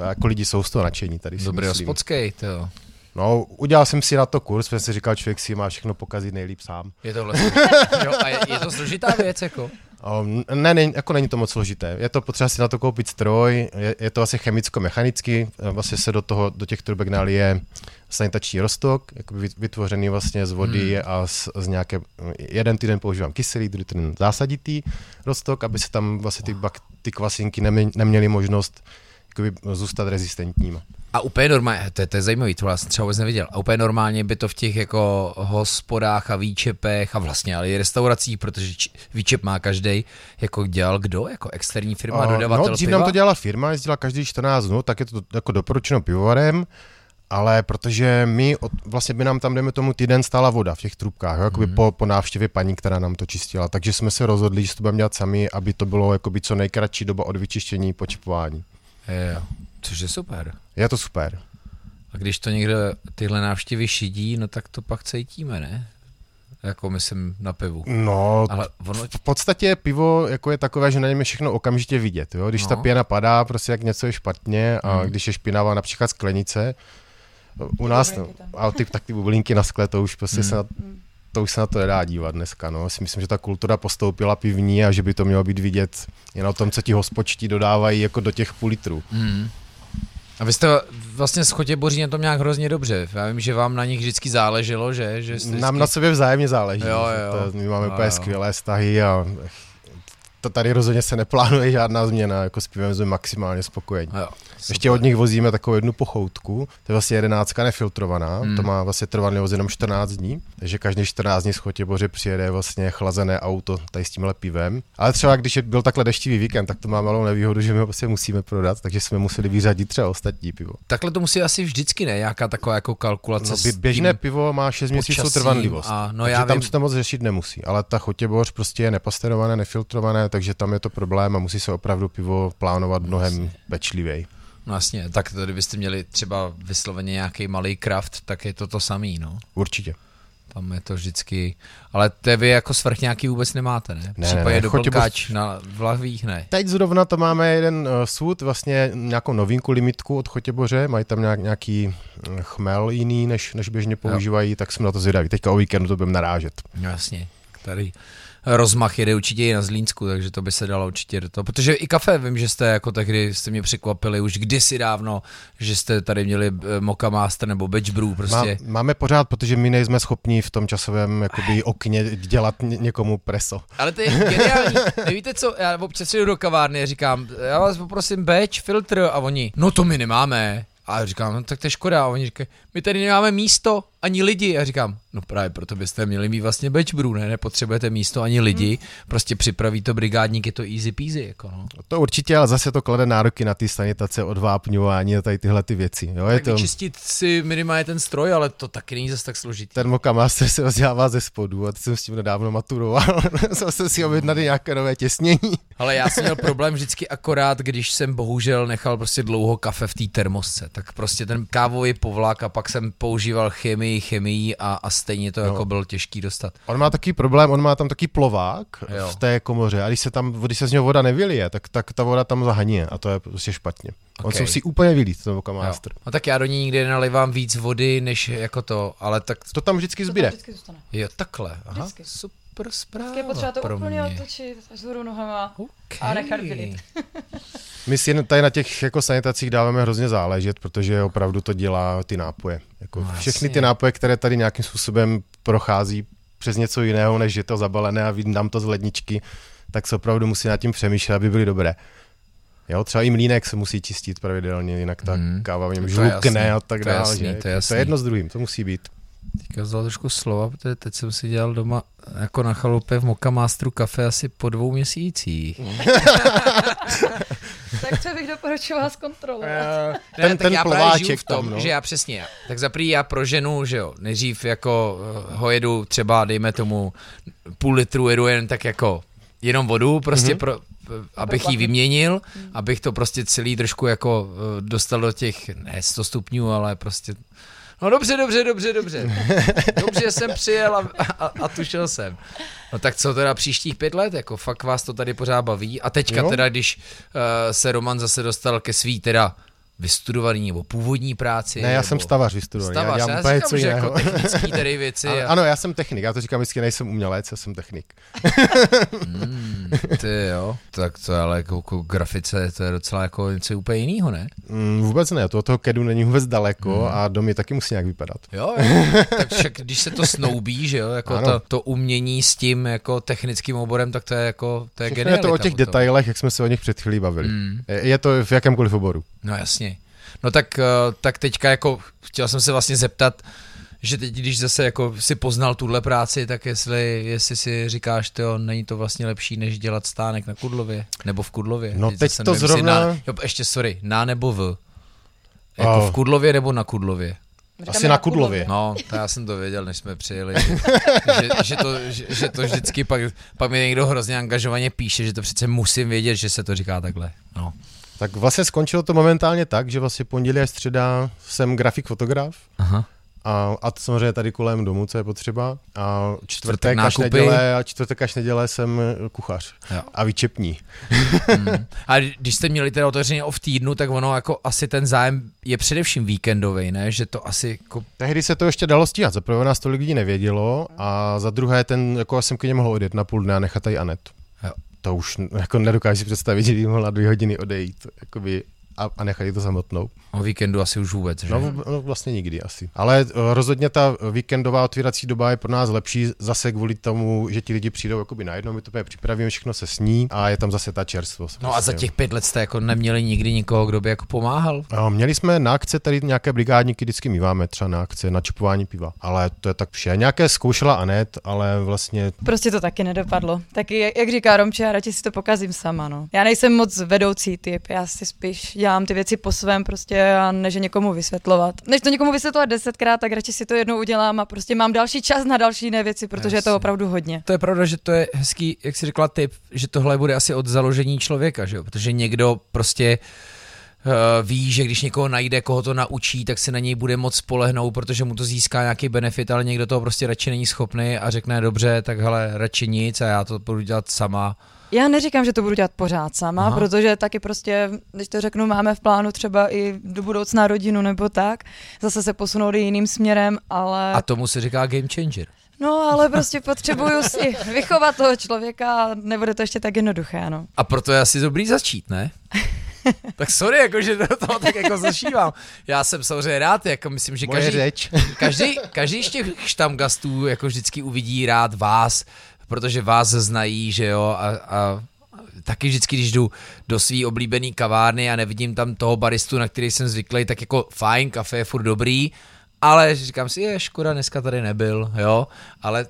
A Jako lidi jsou z toho nadšení tady si Dobrý myslím. hospodskej, to jo. No, udělal jsem si na to kurz, protože si říkal, člověk si má všechno pokazit nejlíp sám. Je to vlastně, jo, a je, je to složitá věc, jako. Um, ne, ne, jako není to moc složité. Je to potřeba si na to koupit stroj, je, je to asi chemicko-mechanicky, eh, vlastně se do, toho, do těch trubek nalije sanitační roztok, jako vytvořený vlastně z vody hmm. a z, z nějaké, jeden týden používám kyselý, druhý týden zásaditý roztok, aby se tam vlastně ty, bak, ty kvasinky nemě, neměly možnost jakoby, zůstat rezistentníma. A úplně normálně, to je, to je zajímavý, to jsem třeba vůbec neviděl. A úplně normálně by to v těch jako hospodách a výčepech a vlastně ale i restauracích, protože č- výčep má každý, jako dělal kdo? Jako externí firma, A, dodavatel no, dřív piva? nám to dělala firma, jezdila každý 14 dnů, tak je to jako doporučeno pivovarem, ale protože my, od, vlastně by nám tam, dejme tomu, týden stála voda v těch trubkách, jo, jakoby Mhm. po, po návštěvě paní, která nám to čistila. Takže jsme se rozhodli, že to budeme dělat sami, aby to bylo jakoby co nejkratší doba od vyčištění po čipování. Jo, což je super. Je to super. A když to někdo tyhle návštěvy šidí, no tak to pak cítíme, ne? jako myslím na pivu. No, Ale ono, v podstatě pivo jako je takové, že na něm je všechno okamžitě vidět. Jo? Když No. ta pěna padá, prostě jak něco je špatně a Hmm. když je špinavá například sklenice, u nás, no, ale ty, tak ty bublinky na skle, to už prostě Hmm. se na, to už se na to nedá dívat dneska. No. Si myslím, že ta kultura postoupila pivní a že by to mělo být vidět jen o tom, co ti hospočtí dodávají jako do těch půl litrů. mm. A vy jste vlastně s Chotěboří na tom nějak hrozně dobře. Já vím, že vám na nich vždycky záleželo, že? že jste Nám vždycky... na sobě vzájemně záleží. Jo, jo. To, my máme Jo, úplně jo. skvělé vztahy a tady rozhodně se neplánuje žádná změna, jako s pivem jsme maximálně spokojení. Jo, Ještě od nich vozíme takovou jednu pochoutku, to je vlastně jedenáctka nefiltrovaná, Hmm. to má vlastně trvanlivost jenom 14 dní, takže každý 14 dní z Chotěboře přijede vlastně chlazené auto tady s tímhle pivem. Ale třeba když byl takhle deštivý víkend, tak to má malou nevýhodu, že my ho vlastně musíme prodat, takže jsme museli vyřadit třeba ostatní pivo. Takhle to musí asi vždycky, ne? Nějaká taková jako kalkulace No, bě- běžné tím pivo má 6 měsíců trvanlivost. A, no takže já tam vím, se to moc řešit nemusí, ale ta chotěboř prostě je nepasterované, nefiltrované, takže tam je to problém a musí se opravdu pivo plánovat mnohem pečlivěji. no jasně, tak kdybyste měli třeba vysloveně nějaký malý kraft, tak je to to samý, no. Určitě. Tam je to vždycky, ale te vy jako svrchňáky vůbec nemáte, ne? Ne, Případně ne, ne, do chotěboř- Blkáč na Vlahvích, ne? Teď zrovna to máme jeden uh, sud, vlastně nějakou novinku limitku od Chotěboře, mají tam nějak, nějaký mm, chmel jiný, než, než běžně používají, tak jsme na to zvědaví. Teďka o víkendu to budeme narážet. No jasně, tady rozmach jede určitě i na Zlínsku, takže to by se dalo určitě do toho. Protože i kafe, vím, že jste jako tehdy jste mě překvapili už kdysi dávno, že jste tady měli eh, Moka Master nebo Batch Brew prostě. Má, máme pořád, protože my nejsme schopni v tom časovém jakoby, okně dělat ně, někomu preso. Ale to je geniální. Nevíte co, já občas jdu do kavárny a říkám, já vás poprosím batch, filtr a oni, no to my nemáme. A já říkám, no tak to je škoda. A oni říkají, my tady nemáme místo, ani lidi. Já říkám, no právě proto byste měli mít vlastně brew, ne? Nepotřebujete místo ani lidi, prostě připraví to brigádník, je to easy peasy, jako no. To určitě, ale zase to klade nároky na ty sanitace, odvápňování a tady tyhle ty věci. Jo, je Tak to, vyčistit si minimálně ten stroj, ale to taky není zase tak složitý. ten Moka Master se rozdělává ze spodu a teď jsem s tím nedávno maturoval. Zase si objednali nějaké nové těsnění. Ale já jsem měl problém vždycky akorát, když jsem bohužel nechal prostě dlouho kafe v té termosce, tak prostě ten kávový povlak a pak jsem používal chemii, chemii a, a stejně to No. jako byl těžký dostat. On má takový problém, on má tam taký plovák Jo. v té komoře a když se tam, když se z něho voda nevylije, tak, tak ta voda tam zahaní a to je prostě špatně. On Ok. se musí úplně vylít, ten Moka Jo. Master. No tak já do ní nikdy nenalivám víc vody, než jako to, ale tak To tam vždycky To tam zbyde. vždycky zůstane. jo, takhle, aha, Vždycky. super zpráva Tak je potřeba to pro úplně mě. otočit vzhůru nohama. Okay. a nechat vylit. My si tady na těch jako sanitacích dáváme hrozně záležet, protože opravdu to dělá ty nápoje. Jako No, všechny ty nápoje, které tady nějakým způsobem prochází přes něco jiného, než je to zabalené a vydám to z ledničky, tak se opravdu musí nad tím přemýšlet, aby byly dobré. Jo, třeba i mlínek se musí čistit pravidelně, jinak ta Hmm. káva v něm To žlukne a tak to je dále. jasný, že? to je to je jedno s druhým, to musí být. Teďka vzal trošku slova, protože teď jsem si dělal doma jako na chalupě v Moka Masteru kafe asi po dvou měsících. tak co bych doporučovala zkontrolovat. Ne, Ten- tak ten já právě žiju v tom, tam, no. že já přesně, tak za prvý já pro ženu, že jo, nejdřív jako eh, ho jedu třeba, dejme tomu, půl litru jedu jen tak jako jenom vodu, prostě Mhm. pro, eh, abych ji vyměnil, abych to prostě celý trošku jako eh, dostal do těch, ne 100 stupňů, ale prostě No dobře, dobře, dobře, dobře. Dobře jsem přijel a, a, a tušil jsem. No tak co teda příštích pět let, jako fakt vás to tady pořád baví. A teďka Jo. teda, když uh, se Roman zase dostal ke svý teda vystudovaný nebo původní práci. Ne, já nebo jsem stavař vystudovaný, já Stavař, dělám já, úplně říkám, co že jako technický tady věci. Ale, a, ano, já jsem technik, já to říkám vždycky, nejsem umělec, já jsem technik. mm, ty jo, tak to ale jako, jako grafice, to je docela jako něco úplně jiného, ne? Mm, vůbec ne, to od toho kedu není vůbec daleko Hmm. a dom je taky musí nějak vypadat. Jo, jo. tak však když se to snoubí, že jo, jako Ano. to, to umění s tím jako technickým oborem, tak to je jako, to je je to o těch potom. detailech, jak jsme se o nich před chvílí bavili. Mm. Je je to v jakémkoliv oboru. No jasně. No tak, eh, tak teďka jako chtěl jsem se vlastně zeptat, že teď, když zase jako si poznal tuhle práci, tak jestli, jestli si říkáš, to není to vlastně lepší, než dělat stánek na Kudlově, nebo v Kudlově. No teď zase to nevím, zrovna- Na, jo, ještě sorry, na nebo v. Jako Oh. v Kudlově nebo na Kudlově? Asi na Kudlově. No, to já jsem to věděl, než jsme přijeli, že, že, že, to, že, že to vždycky pak, pak mi někdo hrozně angažovaně píše, že to přece musím vědět, že se to říká takhle. No. Tak vlastně skončilo to momentálně tak, že vlastně pondělí a středa jsem grafik fotograf Aha. A, a to samozřejmě tady kolem domu, co je potřeba. A čtvrtek, Čtvrtek až neděle, a čtvrtek až neděle jsem eh, kuchař. Jo. A výčepní. Hmm. A když jste měli teda otevřeně o v týdnu, tak ono jako asi ten zájem je především víkendový, ne? Že to asi jako... Tehdy se to ještě dalo stíhat. Za prvé nás tolik lidí nevědělo a za druhé ten, jako jsem k němu mohl odjet na půl dne a nechat tady Anet. To už jako nedokážu si představit, že by mohla dvě hodiny odejít jakoby, a, a nechat jí to samotnou. O víkendu asi už vůbec, že? No, no vlastně nikdy asi. Ale eh, rozhodně ta víkendová otvírací doba je pro nás lepší zase kvůli tomu, že ti lidi přijdou jakoby najednou, my to připravíme, všechno se sní a je tam zase ta čerstvost. No a za těch pět let jste jako neměli nikdy nikoho, kdo by jako pomáhal? A Měli jsme na akce tady nějaké brigádníky, vždycky míváme třeba na akce, na čepování piva, ale to je tak vše. Nějaké zkoušela Anet, ale vlastně Prostě to taky nedopadlo. Taky, jak- jak říká Romče, já radši si to pokazím sama, no. Já nejsem moc vedoucí typ, já si spíš dělám ty věci po svém prostě a než je někomu vysvětlovat. Než to někomu vysvětlovat desetkrát, tak radši si to jednou udělám a prostě mám další čas na další jiné věci, protože je to Jasně. opravdu hodně. To je pravda, že to je hezký, jak jsi řekla, typ, že tohle bude asi od založení člověka, že jo? Protože někdo prostě uh, ví, že když někoho najde, koho to naučí, tak se na něj bude moc spolehnout, protože mu to získá nějaký benefit, ale někdo toho prostě radši není schopný a řekne, dobře, tak hele, radši nic a já to budu dělat sama. Já neříkám, že to budu dělat pořád sama, Aha. Protože taky prostě, když to řeknu, máme v plánu třeba i do budoucna rodinu nebo tak, zase se posunout i jiným směrem, ale... A tomu se říká game changer. No, ale prostě potřebuju si vychovat toho člověka a nebude to ještě tak jednoduché, no. A proto je asi dobrý začít, ne? tak sorry, jako, že do toho tak jako zašívám. Já jsem samozřejmě rád, jako myslím, že moje každý, řeč. každý, každý z těch štamgastů jako vždycky uvidí rád vás, protože vás znají, že jo, a, a taky vždycky, když jdu do svý oblíbený kavárny a nevidím tam toho baristu, na který jsem zvyklý, tak jako fajn, kafe je furt dobrý, ale říkám si, je škoda, dneska tady nebyl, jo, ale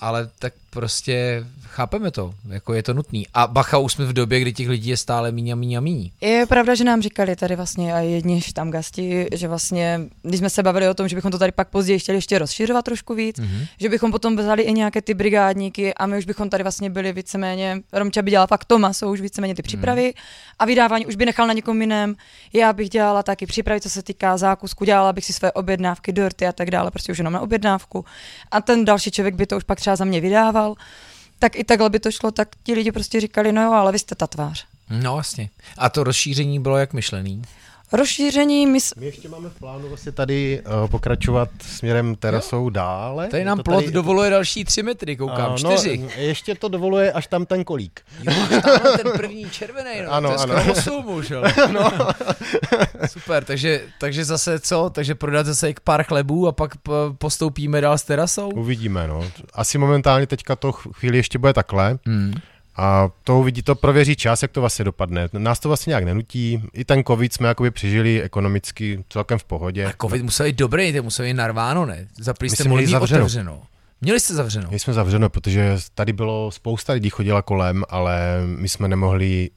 ale tak prostě chápeme to, jako je to nutný. A bacha, už jsme v době, kdy těch lidí je stále míň a míň a míň. Je pravda, že nám říkali tady vlastně a jedni tam gasti, že vlastně, když jsme se bavili o tom, že bychom to tady pak později chtěli ještě rozšiřovat trošku víc, Mhm. mm-hmm. že bychom potom vzali i nějaké ty brigádníky a my už bychom tady vlastně byli víceméně, Romča by dělala fakt Toma, jsou už víceméně ty přípravy Mhm. mm. a vydávání už by nechal na někom jiném. Já bych dělala taky přípravy, co se týká zákusku, dělala bych si své objednávky, dorty a tak dále, prostě už jenom na objednávku. A ten další člověk by to už pak třeba za mě vydával. Tak i takhle by to šlo, tak ti lidi prostě říkali, no jo, ale vy jste ta tvář. No vlastně. A to rozšíření bylo jak myšlený? Rozšíření, my, My ještě máme v plánu vlastně tady uh, pokračovat směrem terasou dále. Tady nám to plot dovoluje další tři metry, koukám, A, čtyři. No, ještě to dovoluje až tam ten kolík. Jo, tamhle ten první červený, no, Ano, to je ano. skoro už, ale. no. Super, takže, takže zase co? Takže prodat zase jak pár chlebů a pak p- postoupíme dál s terasou? Uvidíme, no. Asi momentálně teďka to chvíli ještě bude takhle. Hmm. A to uvidí, to prověří čas, jak to vlastně dopadne. Nás to vlastně nějak nenutí. I ten covid jsme jakoby přežili ekonomicky celkem v pohodě. A covid musel být dobrý, to musel být narváno, ne? Zaprý jste měli zavřeno. otevřeno. Měli jste zavřeno. My jsme zavřeno, protože tady bylo spousta lidí chodila kolem, ale my jsme nemohli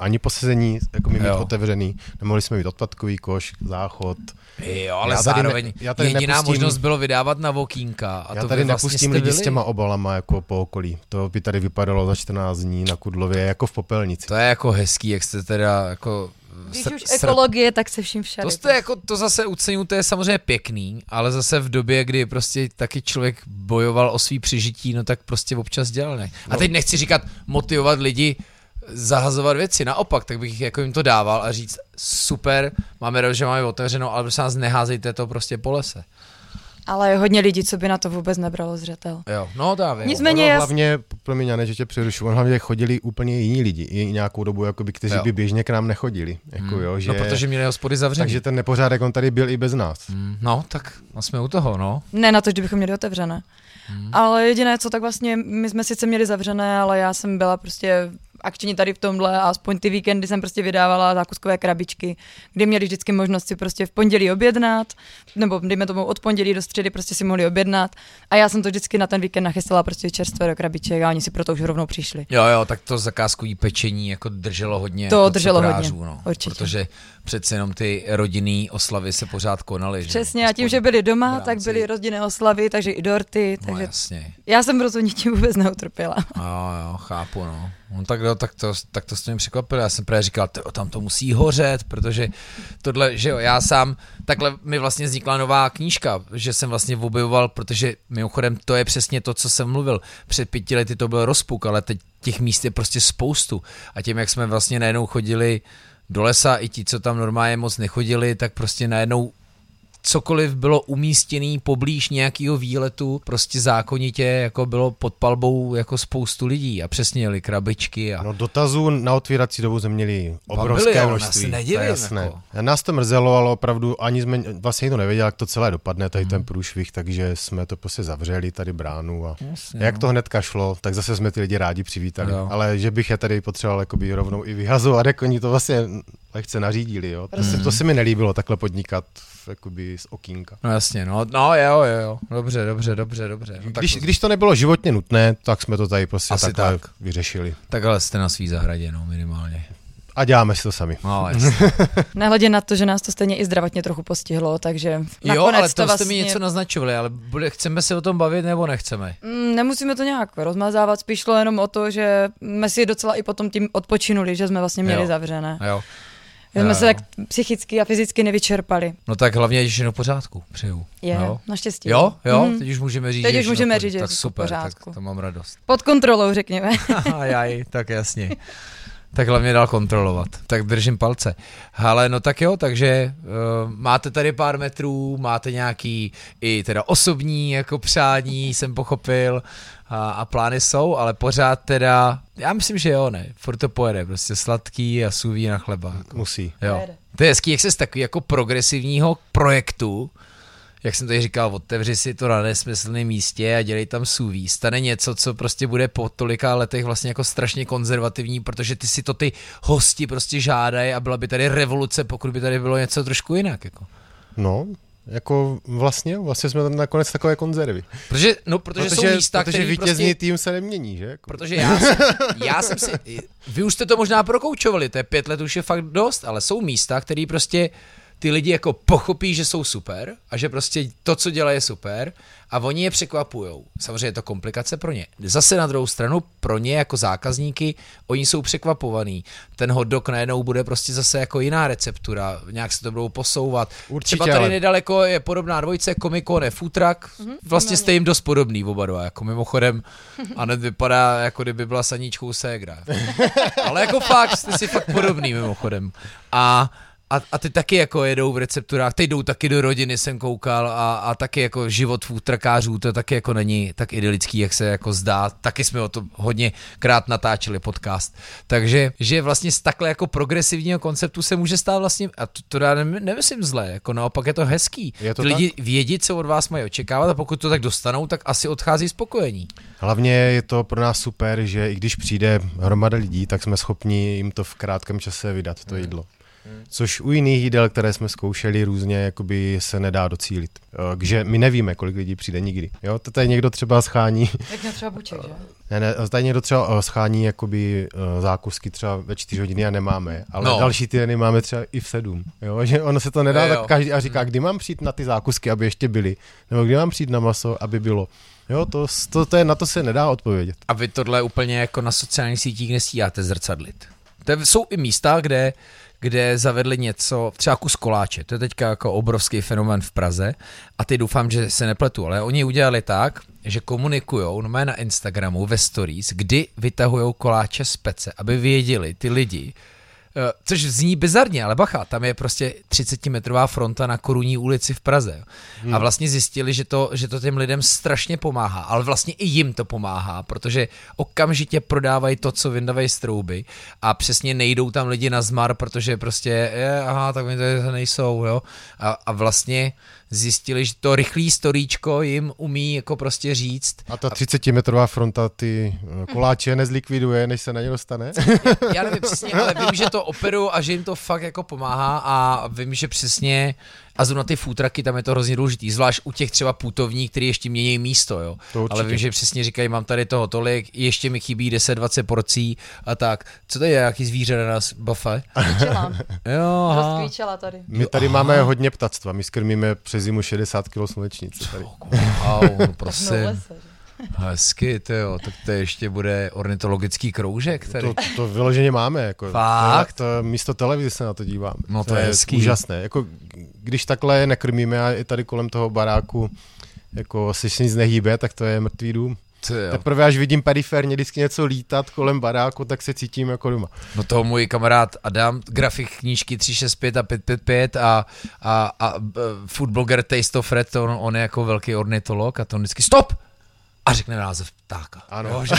ani posezení jako my mít Jo. otevřený, nemohli jsme mít odpadkový koš, záchod. Jo, ale Já tady ne- zároveň já tady jediná nepustím- možnost bylo vydávat na vokínka. A Já to tady vlastně nepustím jste lidi byli. s těma obalama jako po okolí. To by tady vypadalo za 14 dní na Kudlově jako v popelnici. To je jako hezký, jak jste teda jako... když už sr- ekologie, tak se vším všade. To jste jako, to zase uceňuju, to je samozřejmě pěkný, ale zase v době, kdy prostě taky člověk bojoval o svý přežití, no tak prostě občas dělal, ne? A No. teď nechci říkat motivovat lidi zahazovat věci, naopak, tak bych jako jim to dával a říct, super, máme rád, že máme otevřeno, ale prosím vás, neházejte to prostě po lese. Ale je hodně lidí, co by na to vůbec nebralo zřetel. Jo, no dávě. Nicméně ono jas- hlavně, promiň, ne, že tě přerušu, on hlavně chodili úplně jiní lidi, i nějakou dobu, jakoby, kteří Jo. by běžně k nám nechodili. Jako, Hmm. jo, že, No, protože měli hospody zavřený. takže ten nepořádek, on tady byl i bez nás. Hmm, No, tak no, jsme u toho, no. Ne na to, že bychom měli otevřené. Hmm. Ale jediné, co tak vlastně, my jsme sice měli zavřené, ale já jsem byla prostě akční tady v tomhle a aspoň ty víkendy jsem prostě vydávala zákuskové krabičky, kde měli vždycky možnost si prostě v pondělí objednat, nebo dejme tomu od pondělí do středy prostě si mohli objednat a já jsem to vždycky na ten víkend nachystala prostě čerstvé do krabiček a oni si proto už rovnou přišli. Jo, jo, tak to zakázkový pečení jako drželo hodně To jako drželo cukrářů, hodně, no, určitě. Protože přece jenom ty rodinný oslavy se pořád konaly. že Přesně a tím, že byli doma, rámci- tak byly rodinné oslavy, takže i dorty, No takže jasně, já jsem rozhodně tím vůbec neutrpěla. jo, jo, chápu, no. No tak jo, tak to, tak to jste mě překvapili. Já jsem právě říkal, tam to musí hořet, protože tohle, že jo, já sám, takhle mi vlastně vznikla nová knížka, že jsem vlastně objevoval, protože mimochodem to je přesně to, co jsem mluvil. Před pěti lety to byl rozpuk, ale teď těch míst je prostě spoustu. A tím, jak jsme vlastně najednou chodili do lesa, i ti, co tam normálně moc nechodili, tak prostě najednou cokoliv bylo umístěný poblíž nějakého výletu, prostě zákonitě jako bylo pod palbou jako spoustu lidí a přesně jeli krabičky a No dotazů na otvírací dobu jsme měli obrovské množství. já se to nedivím, je jasné. jako. Nás to mrzelo, ale opravdu ani jsme vlastně nikdo nevěděl, jak to celé dopadne, tady Hmm. ten průšvih, takže jsme to prostě zavřeli tady bránu a Jasně, jak no. to hnedka šlo, tak zase jsme ty lidi rádi přivítali. Jo. Ale že bych je tady potřeboval jakoby rovnou i vyhazovat, jak oni to vlastně lehce nařídili, jo. To, se, to se mi nelíbilo takhle podnikat jakoby z okýnka. No jasně, no, no jo, jo, jo, dobře, dobře, dobře, dobře. No, tak Když, to, když to nebylo životně nutné, tak jsme to tady prostě Asi takhle tak. vyřešili. Takhle jste na svý zahradě, no, minimálně. A děláme si to sami. No, jasně. Nehledě na to, že nás to stejně i zdravotně trochu postihlo, takže jo, nakonec ale to, to jste vlastně... mi něco naznačovali, ale bude, chceme se o tom bavit nebo nechceme? Mm, Nemusíme to nějak rozmazávat, spíš šlo jenom o to, že jsme si docela i potom tím odpočinuli, že jsme vlastně měli Jo. zavřené. Jo. Že jsme se tak psychicky a fyzicky nevyčerpali. No tak hlavně, když je všechno v pořádku, přeju. Je, Jo, naštěstí. jo, jo Mhm. teď už můžeme říct, Teď už můžeme říct, že je tak super, tak to mám radost. Pod kontrolou, řekněme. Ajaj, tak jasně. Tak hlavně dal kontrolovat. Tak držím palce. Ale no tak jo, takže uh, máte tady pár metrů, máte nějaký i teda osobní jako přání, jsem pochopil, a, a plány jsou, ale pořád teda, já myslím, že jo, ne, furt to pojede, prostě sladký a suví na chleba. Jako. Musí. Jo. To je hezký, jak se z takový jako progresivního projektu, jak jsem tady říkal, otevři si to na nesmyslném místě a dělej tam suví. Stane něco, co prostě bude po tolika letech vlastně jako strašně konzervativní, protože ty si to ty hosti prostě žádají a byla by tady revoluce, pokud by tady bylo něco trošku jinak. Jako. No, jako vlastně, vlastně jsme tam nakonec takové konzervy. Protože, no, protože, jsou místa, protože které vítězný prostě... tým se nemění, že? Jako. Protože já jsem, já jsem si, vy už jste to možná prokoučovali, to je pět let už je fakt dost, ale jsou místa, které prostě ty lidi jako pochopí, že jsou super a že prostě to, co dělají, je super a oni je překvapujou. Samozřejmě je to komplikace pro ně. Zase na druhou stranu pro ně jako zákazníky, oni jsou překvapovaný. Ten hot dog najednou bude prostě zase jako jiná receptura, nějak se to budou posouvat. Určitě, Třeba tady ale- nedaleko je podobná dvojice, Komikone, Futrak, vlastně jste jim dost podobný oba dva, jako mimochodem, a hned vypadá, jako kdyby byla saníčkou ségra. Ale jako fakt, jste si fakt podobný mimochodem. A a, a ty taky jako jedou v recepturách, teď jdou taky do rodiny, jsem koukal a, a taky jako život futrakářů, to taky jako není tak idylický, jak se jako zdá. Taky jsme o tom hodně krát natáčeli podcast. Takže, že vlastně z takhle jako progresivního konceptu se může stát vlastně, a to, to já nem- nemyslím zle, jako naopak je to hezký. Je to Ty lidi vědí, co od vás mají očekávat a pokud to tak dostanou, tak asi odchází spokojení. Hlavně je to pro nás super, že i když přijde hromada lidí, tak jsme schopni jim to v krátkém čase vydat, to jídlo. Což u jiných jídel, které jsme zkoušeli různě, jakoby se nedá docílit. Takže my nevíme, kolik lidí přijde nikdy. Jo, to tady někdo třeba schání, Jak měl třeba buček, že? ne, ne, tady někdo třeba eh, schání jakoby eh, zákusky třeba ve čtyři hodiny a nemáme, ale No. další týdny máme třeba i v sedm. Jo, že ono se to nedá, jo. tak každý a říká, kdy mám přijít na ty zákusky, aby ještě byly, nebo kdy mám přijít na maso, aby bylo. Jo, to, to, to je, na to se nedá odpovědět. A vy tohle úplně jako na sociálních sítích nestíháte zrcadlit. To je- jsou i místa, kde, kde zavedli něco, třeba kus koláče, to je teďka jako obrovský fenomén v Praze. A ty doufám, že se nepletu, ale oni udělali tak, že komunikujou no na Instagramu ve stories, kdy vytahují koláče z pece, aby věděli ty lidi, Což zní bizarně, ale bacha, tam je prostě 30-metrová fronta na Korunní ulici v Praze. Hmm. A vlastně zjistili, že to, že to těm lidem strašně pomáhá, ale vlastně i jim to pomáhá, protože okamžitě prodávají to, co vyndávají z trouby a přesně nejdou tam lidi na zmar, protože prostě, je, aha, tak oni tady nejsou, jo. A, a vlastně zjistili, že to rychlý storíčko jim umí jako prostě říct, A ta 30-metrová fronta ty eh, koláče nezlikviduje, než se na ně dostane. já nevím přesně, ale vím, že to operu a že jim to fakt jako pomáhá a vím, že přesně a zrovna ty futraky, tam je to hrozně důležitý, zvlášť u těch třeba putovních, který ještě mění místo, jo. To určitě. Ale vím, že přesně říkají, mám tady toho tolik, ještě mi chybí 10-20 porcí a tak. Co to je, jaký zvíře na nás bafe? Jo, aha. Rozkvíčela tady. My tady máme hodně ptactva, my skrmíme přes zimu 60 kg slunečnice tady. Wow, no prosím. Hezky, to jo, tak to ještě bude ornitologický kroužek tady. To, to vyloženě máme. Jako, Fakt? To, to, místo televize se na to dívám. No to je hezký. úžasné. Jako, když takhle nekrmíme a i tady kolem toho baráku jako se nic nehýbe, tak to je mrtvý dům. Teprve až vidím periferně vždycky něco lítat kolem baráku, tak se cítím jako doma. No to můj kamarád Adam, grafik knížky 365 a 555 a, a, a uh, food blogger Taste of Red, to on, on je jako velký ornitolog a to on vždycky stop! A řekne název ptáka. Ano. Jo, že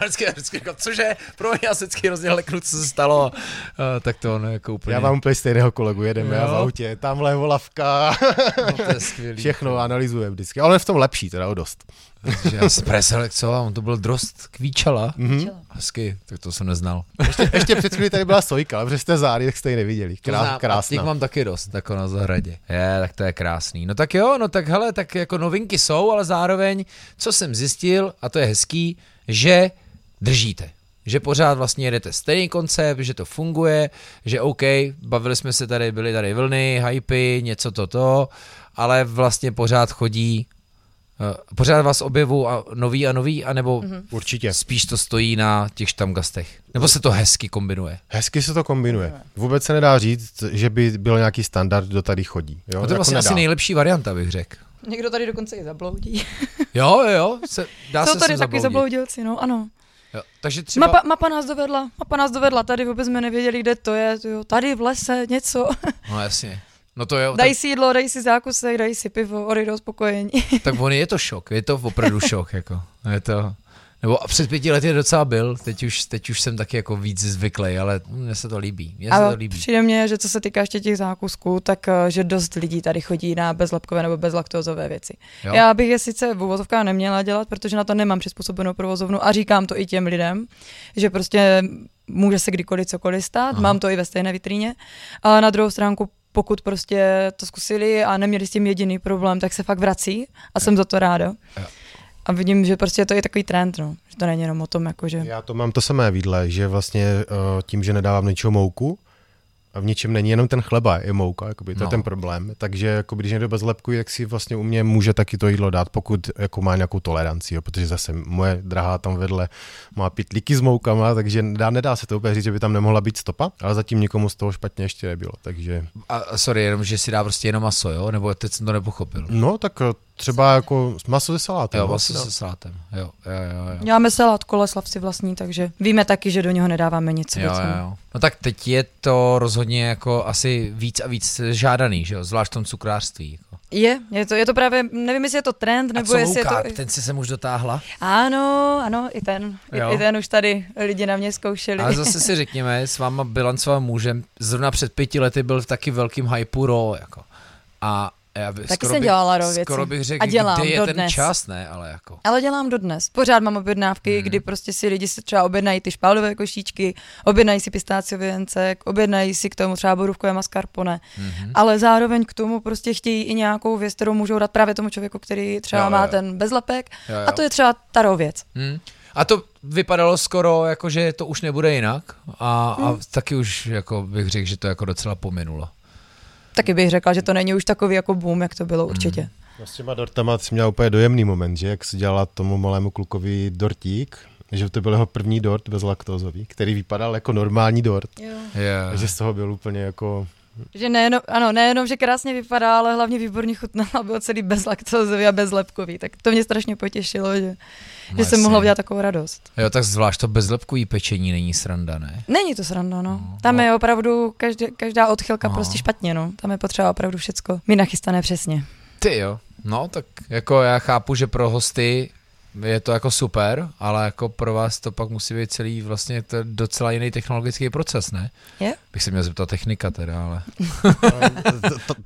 vždycky, vždycky jako, cože, pro mě já se vždycky hrozně leknu, co se stalo. Uh, tak to on jako úplně... Já mám úplně stejného kolegu, jedeme Jo. v autě, tamhle volavka, no, to je skvělý. všechno analyzuje vždycky, ale on je v tom lepší teda o dost. Že já jsem preselekcoval, on to byl drost kvíčala. Mhm. Hezky, tak to jsem neznal. Ještě, ještě před chvíli tady byla sojka, ale protože jste záry, tak jste ji neviděli. Krás, A těch krásná. mám taky dost, jako na zahradě. Je, tak to je krásný. No tak jo, no tak hele, tak jako novinky jsou, ale zároveň, co jsem zjistil, a to je hezký, že držíte. Že pořád vlastně jedete stejný koncept, že to funguje, že OK, bavili jsme se tady, byly tady vlny, hypy, něco toto, ale vlastně pořád chodí, pořád vás objevu a nový a nový, anebo mm-hmm. Určitě. spíš to stojí na těch štamgastech. Nebo se to hezky kombinuje. Hezky se to kombinuje. Vůbec se nedá říct, že by byl nějaký standard, kdo tady chodí. Jo? No to je vlastně nedá. asi nejlepší varianta, bych řekl. Někdo tady dokonce i zabloudí. Jo, jo, jo, se, dá Jsou se tady taky zabloudilci, no ano. Jo, takže třeba... Mapa, mapa nás dovedla, mapa nás dovedla, tady vůbec jsme nevěděli, kde to je, jo, tady v lese něco. No jasně. No to jo, Dají tak, si jídlo, dají si zákusek, dají si pivo, odejdou spokojení. tak on je to šok, je to opravdu šok, jako. Je to... Nebo a před pěti lety docela byl, teď už, teď už jsem taky jako víc zvyklý, ale mně se to líbí, mně se to líbí. přijde mně, že co se týká ještě těch zákusků, tak eh, že dost lidí tady chodí na bezlepkové nebo bezlaktózové věci. Jo? Já bych je sice v uvozovkách neměla dělat, protože na to nemám přizpůsobenou provozovnu a říkám to i těm lidem, že prostě může se kdykoliv cokoliv stát. Aha. mám to i ve stejné vitríně, ale na druhou stránku pokud prostě to zkusili a neměli s tím jediný problém, tak se fakt vrací a jsem za to ráda. A vidím, že prostě to je takový trend, no. že to není jenom o tom, jako, že... Já to mám to samé výdle, že vlastně uh, tím, že nedávám ničeho mouku, a v ničem není jenom ten chleba, je mouka, jakoby, to No. je ten problém. Takže jakoby, když někdo bezlepkuje, tak si vlastně u mě může taky to jídlo dát, pokud jako má nějakou toleranci, jo, protože zase moje drahá tam vedle má pitlíky s moukama, takže nedá, nedá se to úplně říct, že by tam nemohla být stopa, ale zatím nikomu z toho špatně ještě nebylo, takže A sorry, jenom, že si dá prostě jenom maso, jo? Nebo teď jsem to nepochopil. no tak třeba jako maso ze salátem. Jo, no, maso se salátem. Jo, jo, jo. jo. Děláme salát koleslav si vlastní, takže víme taky, že do něho nedáváme nic. Jo, jo, jo. No tak teď je to rozhodně jako asi víc a víc žádaný, že jo? Zvlášť v tom cukrářství. Jako. Je, je to, je to právě, nevím, jestli je to trend, A nebo co jestli je to... Ten si sem už dotáhla? Ano, ano, i ten, Jo. i, i ten už tady lidi na mě zkoušeli. Ale zase si řekněme, s váma bilancovým mužem, zrovna před pěti lety byl v taky velkým hypeu raw, jako. A já by, Taky jsem bych, dělala raw věci. Skoro bych řekl, A dělám kde je ten dodnes. čas, ne, ale jako. Ale dělám dodnes. Pořád mám objednávky, Hmm. hmm. kdy prostě si lidi si třeba objednají ty špálové košíčky, objednají si pistáciový jencek, objednají si k tomu třeba borůvkové mascarpone, Mhm. ale zároveň k tomu prostě chtějí i nějakou věc, kterou můžou dát právě tomu člověku, který třeba Jo, má jo. ten bezlepek. Jo, jo. A to je třeba ta věc. Hmm. A to vypadalo skoro jako, že to už nebude jinak a, a Hmm. taky už jako bych řekl, že to jako docela pominulo. Taky bych řekla, že to není už takový jako boom, jak to bylo Hmm. určitě. No s těma dortama jsi měl úplně dojemný moment, že jak si dělala tomu malému klukovi dortík, že to byl jeho první dort bezlaktózový, který vypadal jako normální dort. Jo. Je. Takže z toho byl úplně jako... Že nejenom, ano, nejenom, že krásně vypadá, ale hlavně výborně chutnal a byl celý bezlaktózový a bezlepkový. Tak to mě strašně potěšilo, že, No že jsem mohla udělat takovou radost. Jo, tak zvlášť to bezlepkový pečení není sranda, ne? Není to sranda, no. No, Tam no. je opravdu každý, každá odchylka No. prostě špatně, no. Tam je potřeba opravdu všecko mít nachystané přesně. Ty jo. No, tak jako já chápu, že pro hosty je to jako super, ale jako pro vás to pak musí být celý vlastně to docela jiný technologický proces, ne? Je? Bych se měl zeptat technika teda, ale...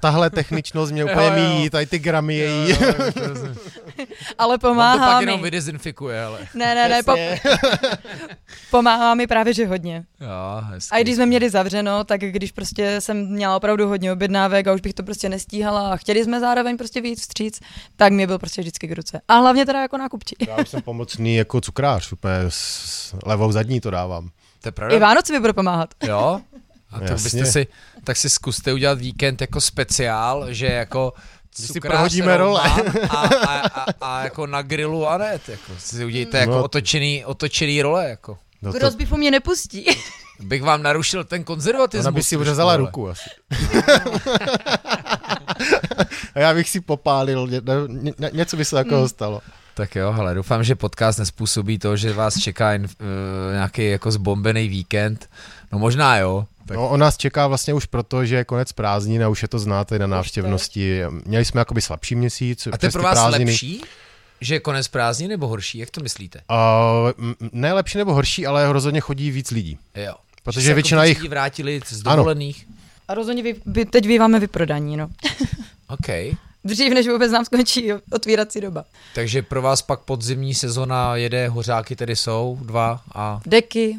Tahle techničnost mě úplně míjí, tady ty gramy její. Ale On to pomáhá pak mi. jenom vydezinfikuje, ale... Ne, ne, ne, po, pomáhá mi právě, že hodně. Jo, hezký. A i když jsme měli zavřeno, tak když prostě jsem měla opravdu hodně objednávek a už bych to prostě nestíhala a chtěli jsme zároveň prostě víc vstříc, tak mě byl prostě vždycky k ruce. A hlavně teda jako nákupčí. Já už jsem pomocný jako cukrář, úplně s levou zadní to dávám. To je pravda? I Vánoce mi bude pomáhat. Jo? A tak Jasně. byste si, tak si zkuste udělat víkend jako speciál, že jako si cukrář, prohodíme role. A, a, a, a, jako na grilu Anet, jako si udějte jako No. otočený, otočený role, jako. No to, rozbifu mě nepustí. Bych vám narušil ten konzervatismus. ona by si uřezala ruku asi. A já bych si popálil, ně, ně, ně, něco by se takového Hmm. stalo. Tak jo, hele, doufám, že podcast nespůsobí to, že vás čeká uh, nějaký jako zbombený víkend. No možná jo. Tak No, on nás čeká vlastně už proto, že je konec prázdnin a už je to znáte na návštěvnosti. Měli jsme jakoby slabší měsíc. a to je pro vás prázdniny. lepší? Že je konec prázdnin nebo horší? Jak to myslíte? Uh, ne lepší nebo horší, ale rozhodně chodí víc lidí. Jo. Protože Že se většina jako jich- vrátili z Ano. dovolených. A rozhodně vy, vy, teď býváme vyprodaní, no. OK. Dřív, než vůbec nám skončí otvírací doba. Takže pro vás pak podzimní sezona jede, hořáky tedy jsou dva a... Deky,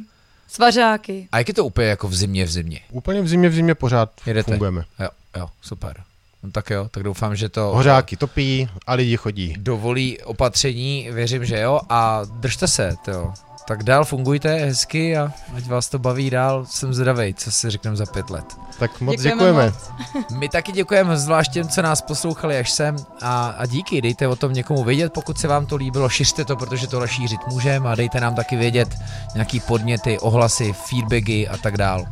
svařáky. A jak je to úplně jako v zimě v zimě? Úplně v zimě v zimě pořád Jedete? fungujeme. Jo, jo, super. No tak jo, tak doufám, že to Hořáky topí a lidi chodí. dovolí opatření, věřím, že jo, a držte se, jo. Tak dál fungujte hezky a ať vás to baví dál, jsem zvědavej, co si řekneme za pět let. Tak moc Děkujeme děkujeme. moc. My taky děkujeme, zvlášť těm, co nás poslouchali až sem a, a díky, dejte o tom někomu vědět, pokud se vám to líbilo, šiřte to, protože tohle šířit můžeme a dejte nám taky vědět nějaký podněty, ohlasy, feedbacky a tak dál.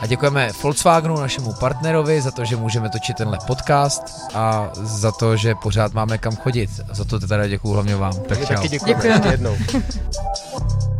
A děkujeme Volkswagenu, našemu partnerovi, za to, že můžeme točit tenhle podcast a za to, že pořád máme kam chodit. Za to teda děkuju hlavně vám. Tak Taky, čau. taky děkujeme. Děkujeme. Ještě jednou.